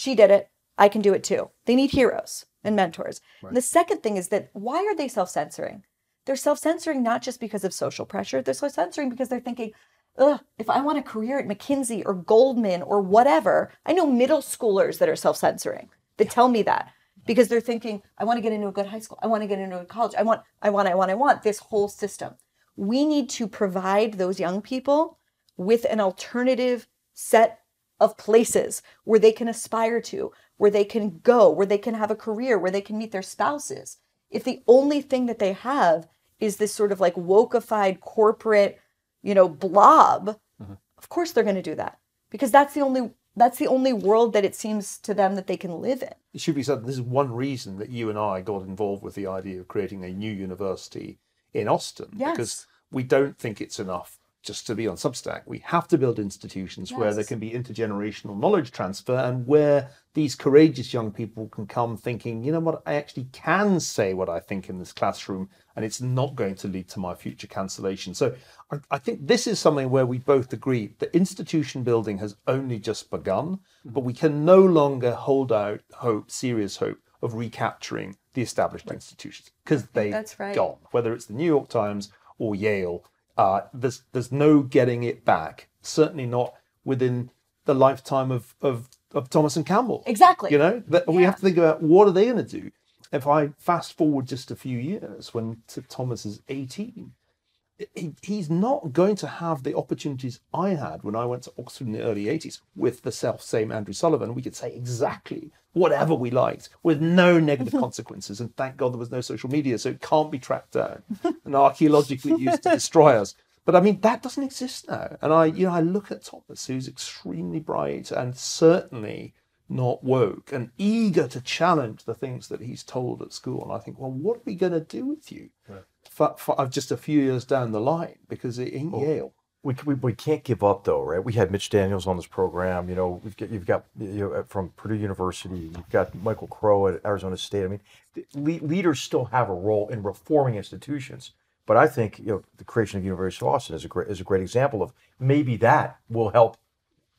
"She did it. I can do it too." They need heroes and mentors. And the second thing is that why are they self-censoring? They're self-censoring not just because of social pressure. They're self-censoring because they're thinking, Ugh, if I want a career at McKinsey or Goldman or whatever, I know middle schoolers that are self censoring that tell me that because they're thinking, I want to get into a good high school. I want to get into a college. I want, I want, I want, I want this whole system. We need to provide those young people with an alternative set of places where they can aspire to, where they can go, where they can have a career, where they can meet their spouses. If the only thing that they have is this sort of like wokeified corporate, you know, blob, mm-hmm. of course they're going to do that because that's the only that's the only world that it seems to them that they can live in. It should be said this is one reason that you and I got involved with the idea of creating a new university in Austin Yes. because we don't think it's enough just to be on Substack. We have to build institutions where there can be intergenerational knowledge transfer and where these courageous young people can come thinking, you know what, I actually can say what I think in this classroom and it's not going to lead to my future cancellation. So I, I think this is something where we both agree that institution building has only just begun, mm-hmm. but we can no longer hold out hope, serious hope, of recapturing the established institutions because mm-hmm. they've that's right. gone. Whether it's the New York Times or Yale, uh, there's there's no getting it back. Certainly not within the lifetime of of, of Thomas and Campbell. Exactly. You know, that we have to think about what are they going to do. If I fast forward just a few years, when T- Thomas is 18, he, he's not going to have the opportunities I had when I went to Oxford in the early 80s with the self same Andrew Sullivan. We could say exactly whatever we liked with no negative consequences. And thank God there was no social media, so it can't be tracked down and archaeologically used to destroy us. But I mean, that doesn't exist now. And I, you know, I look at Thomas, who's extremely bright and certainly not woke and eager to challenge the things that he's told at school. And I think, well, what are we going to do with you for, for just a few years down the line? Because it ain't Yale. We, we, we can't give up though, right? We had Mitch Daniels on this program. You know, we've got, you've got you know, from Purdue University. You've got Michael Crow at Arizona State. I mean, le- leaders still have a role in reforming institutions. But I think you know the creation of University of Austin is a great is a great example of maybe that will help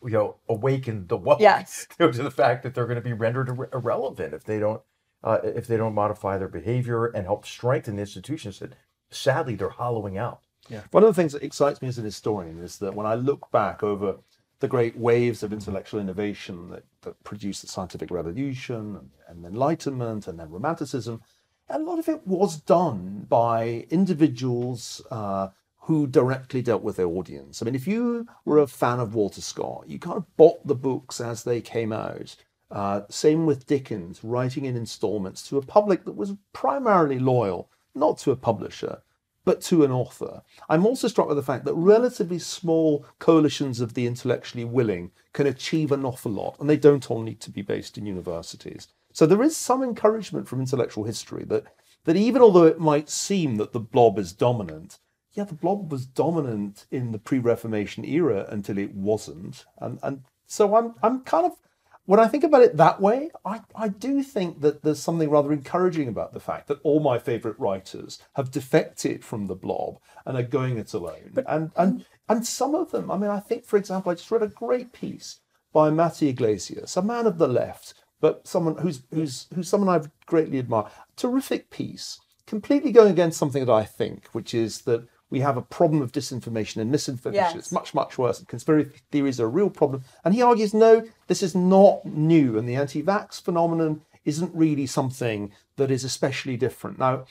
you know awaken the woke Yes. to the fact that they're going to be rendered irre- irrelevant if they don't uh, if they don't modify their behavior and help strengthen the institutions that sadly they're hollowing out. Yeah. One of the things that excites me as an historian is that when I look back over the great waves of intellectual innovation that, that produced the scientific revolution and, and Enlightenment and then Romanticism, a lot of it was done by individuals uh, who directly dealt with their audience. I mean, if you were a fan of Walter Scott, you kind of bought the books as they came out. Uh, same with Dickens, writing in installments to a public that was primarily loyal, not to a publisher, but to an author. I'm also struck by the fact that relatively small coalitions of the intellectually willing can achieve an awful lot, and they don't all need to be based in universities. So there is some encouragement from intellectual history that that even although it might seem that the blob is dominant, yeah, the blob was dominant in the pre-Reformation era until it wasn't, and and so I'm I'm kind of when I think about it that way, I, I do think that there's something rather encouraging about the fact that all my favourite writers have defected from the blob and are going it alone. and and and some of them, I mean, I think, for example, I just read a great piece by Mati Yglesias, a man of the left, but someone who's who's who's someone I've greatly admired. Terrific piece, completely going against something that I think, which is that we have a problem of disinformation and misinformation. Yes. It's much, much worse. Conspiracy theories are a real problem. And he argues, no, this is not new. And the anti vax phenomenon isn't really something that is especially different. Now,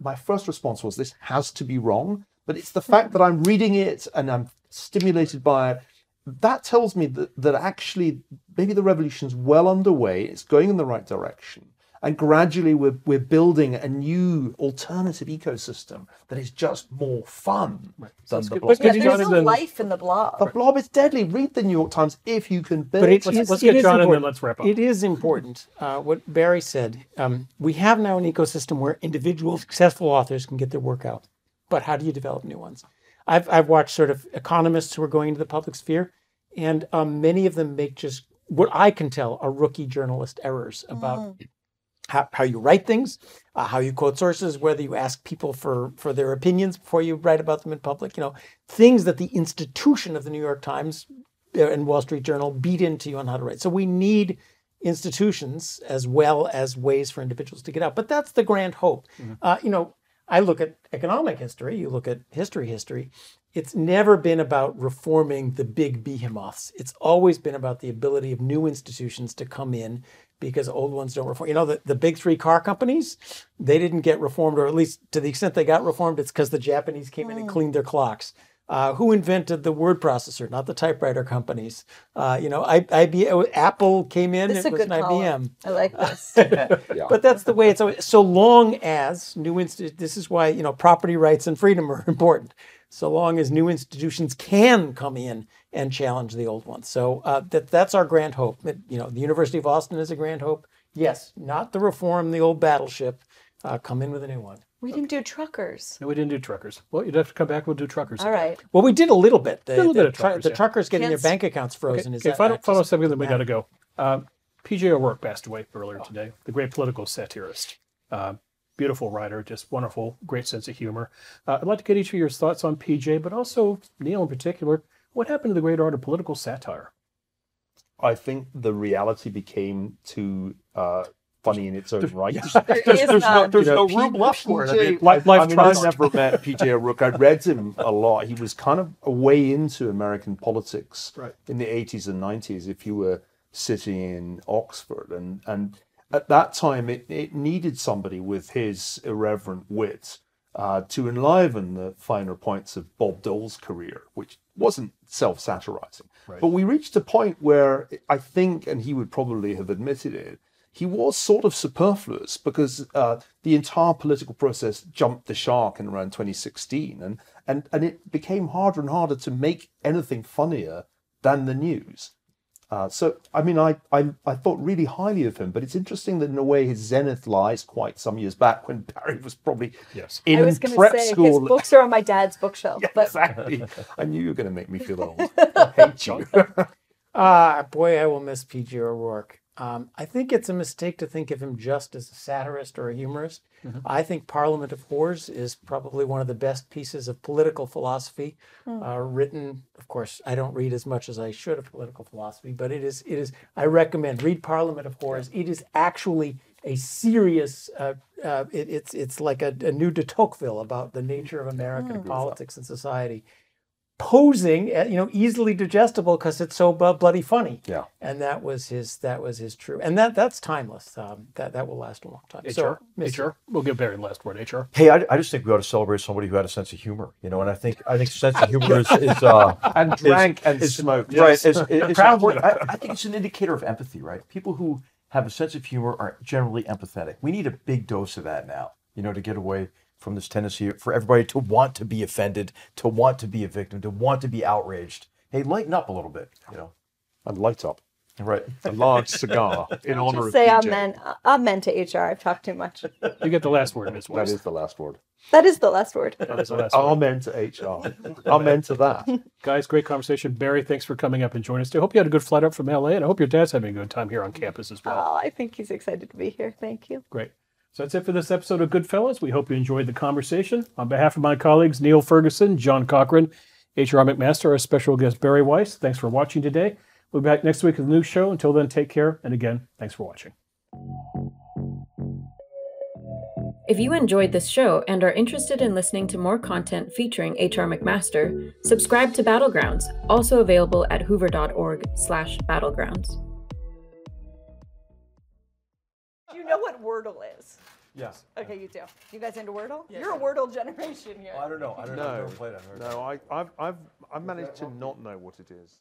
my first response was, this has to be wrong. But it's the fact that I'm reading it and I'm stimulated by it. That tells me that, that actually maybe the revolution's well underway. It's going in the right direction. And gradually we're, we're building a new alternative ecosystem that is just more fun than the good. blob. Let's Yeah, there's Jonathan- no life in the blob. The blob is deadly. Read the New York Times if you can build But it, it. is- let's it get is John and then important. let's wrap up. It is important. Uh, what Bari said. Um, we have now an ecosystem where individual successful authors can get their work out. But how do you develop new ones? I've, I've watched sort of economists who are going into the public sphere, and um, many of them make just what I can tell are rookie journalist errors about how, how you write things, uh, how you quote sources, whether you ask people for, for their opinions before you write about them in public, you know, things that the institution of the New York Times uh, and Wall Street Journal beat into you on how to write. So we need institutions as well as ways for individuals to get out. But that's the grand hope. Uh, you know, I look at economic history, you look at history history. It's never been about reforming the big behemoths. It's always been about the ability of new institutions to come in because old ones don't reform. You know, the, the big three car companies, they didn't get reformed, or at least to the extent they got reformed, it's because the Japanese came in and cleaned their clocks. Uh, who invented the word processor? Not the typewriter companies. Uh, you know, I, IBM, Apple came in. This is it a was good an call. IBM. I like this. But that's the way it's always. So long as new institutions, this is why you know property rights and freedom are important. So long as new institutions can come in and challenge the old ones. So uh, that that's our grand hope. That, you know, the University of Austin is a grand hope. Yes, not the reform the old battleship. Uh, come in with a new one. we didn't do truckers. No, we didn't do truckers. Well, you'd have to come back. We'll do truckers. All right. Well, we did a little bit. The, little the bit of truckers, the yeah. truckers getting Can't their bank accounts frozen is Okay, that final, act- final subject, then we got to go. Uh, P.J. O'Rourke passed away earlier today, the great political satirist. Uh, beautiful writer, just wonderful, great sense of humor. Uh, I'd like to get each of your thoughts on P.J., but also Niall in particular. What happened to the great art of political satire? I think the reality became too uh, funny in its own right. There is there's no, none. there's You know, no room P- left for it. I PJ mean, Life- I, life I mean, I trust. never met PJ O'Rourke. I read him a lot. He was kind of a way into American politics Right. in the 80s and 90s if you were sitting in Oxford. And, and at that time, it, it needed somebody with his irreverent wit uh, to enliven the finer points of Bob Dole's career, which wasn't self satirizing. But we reached a point where I think, and he would probably have admitted it, he was sort of superfluous because uh, the entire political process jumped the shark in around 2016, and, and, and it became harder and harder to make anything funnier than the news. Uh, so, I mean, I, I, I thought really highly of him, but it's interesting that in a way his zenith lies quite some years back when Bari was probably Yes. in I was going to prep say his books are on my dad's bookshelf, but exactly. I knew you were going to make me feel old. I hate you. Ah, boy, I will miss P.J. O'Rourke. Um, I think it's a mistake to think of him just as a satirist or a humorist. I think Parliament of Whores is probably one of the best pieces of political philosophy uh, written. Of course, I don't read as much as I should of political philosophy, but it is. It is. I recommend read Parliament of Whores. It is actually a serious. Uh, uh, it, it's it's like a, a new de Tocqueville about the nature of American politics and society posing, uh, you know, easily digestible because it's so bloody funny. Yeah. And that was his. That was his true. And that that's timeless. Um, that that will last a long time. So, HR? miss HR? We'll give Bari the last word. HR? Hey, I, I just think we ought to celebrate somebody who had a sense of humor, you know, and I think I think sense of humor is, is uh, And drank and smoked. right. Yes. It's, it's Proud important. I, I think it's an indicator of empathy, right? People who have a sense of humor are generally empathetic. We need a big dose of that now, you know, to get away from this tendency for everybody to want to be offended, to want to be a victim, to want to be outraged. Hey, lighten up a little bit, you know. And light up. Right. a large cigar in honor of Say PJ. amen. Uh, amen to HR. I've talked too much. You get the last word, Ms. That Weiss. is the last word. That is the last word. That is the last word. Amen to HR. Amen to that. Guys, great conversation. Bari, thanks for coming up and joining us today. Hope you had a good flight up from LA, and I hope your dad's having a good time here on campus as well. Oh, I think he's excited to be here. Thank you. Great. So that's it for this episode of GoodFellows. We hope you enjoyed the conversation. On behalf of my colleagues Niall Ferguson, John Cochrane, HR McMaster, our special guest Bari Weiss, thanks for watching today. We'll be back next week with a new show. Until then, take care. And again, thanks for watching. If you enjoyed this show and are interested in listening to more content featuring HR McMaster, subscribe to Battlegrounds, also available at hoover.org/battlegrounds. Do you know what Wordle is? Yes. Okay, you do. You guys into Wordle? You're a Wordle generation here. I don't know. I don't know. I've No, never played it. No, I, I've, I've, I've managed to not know what it is.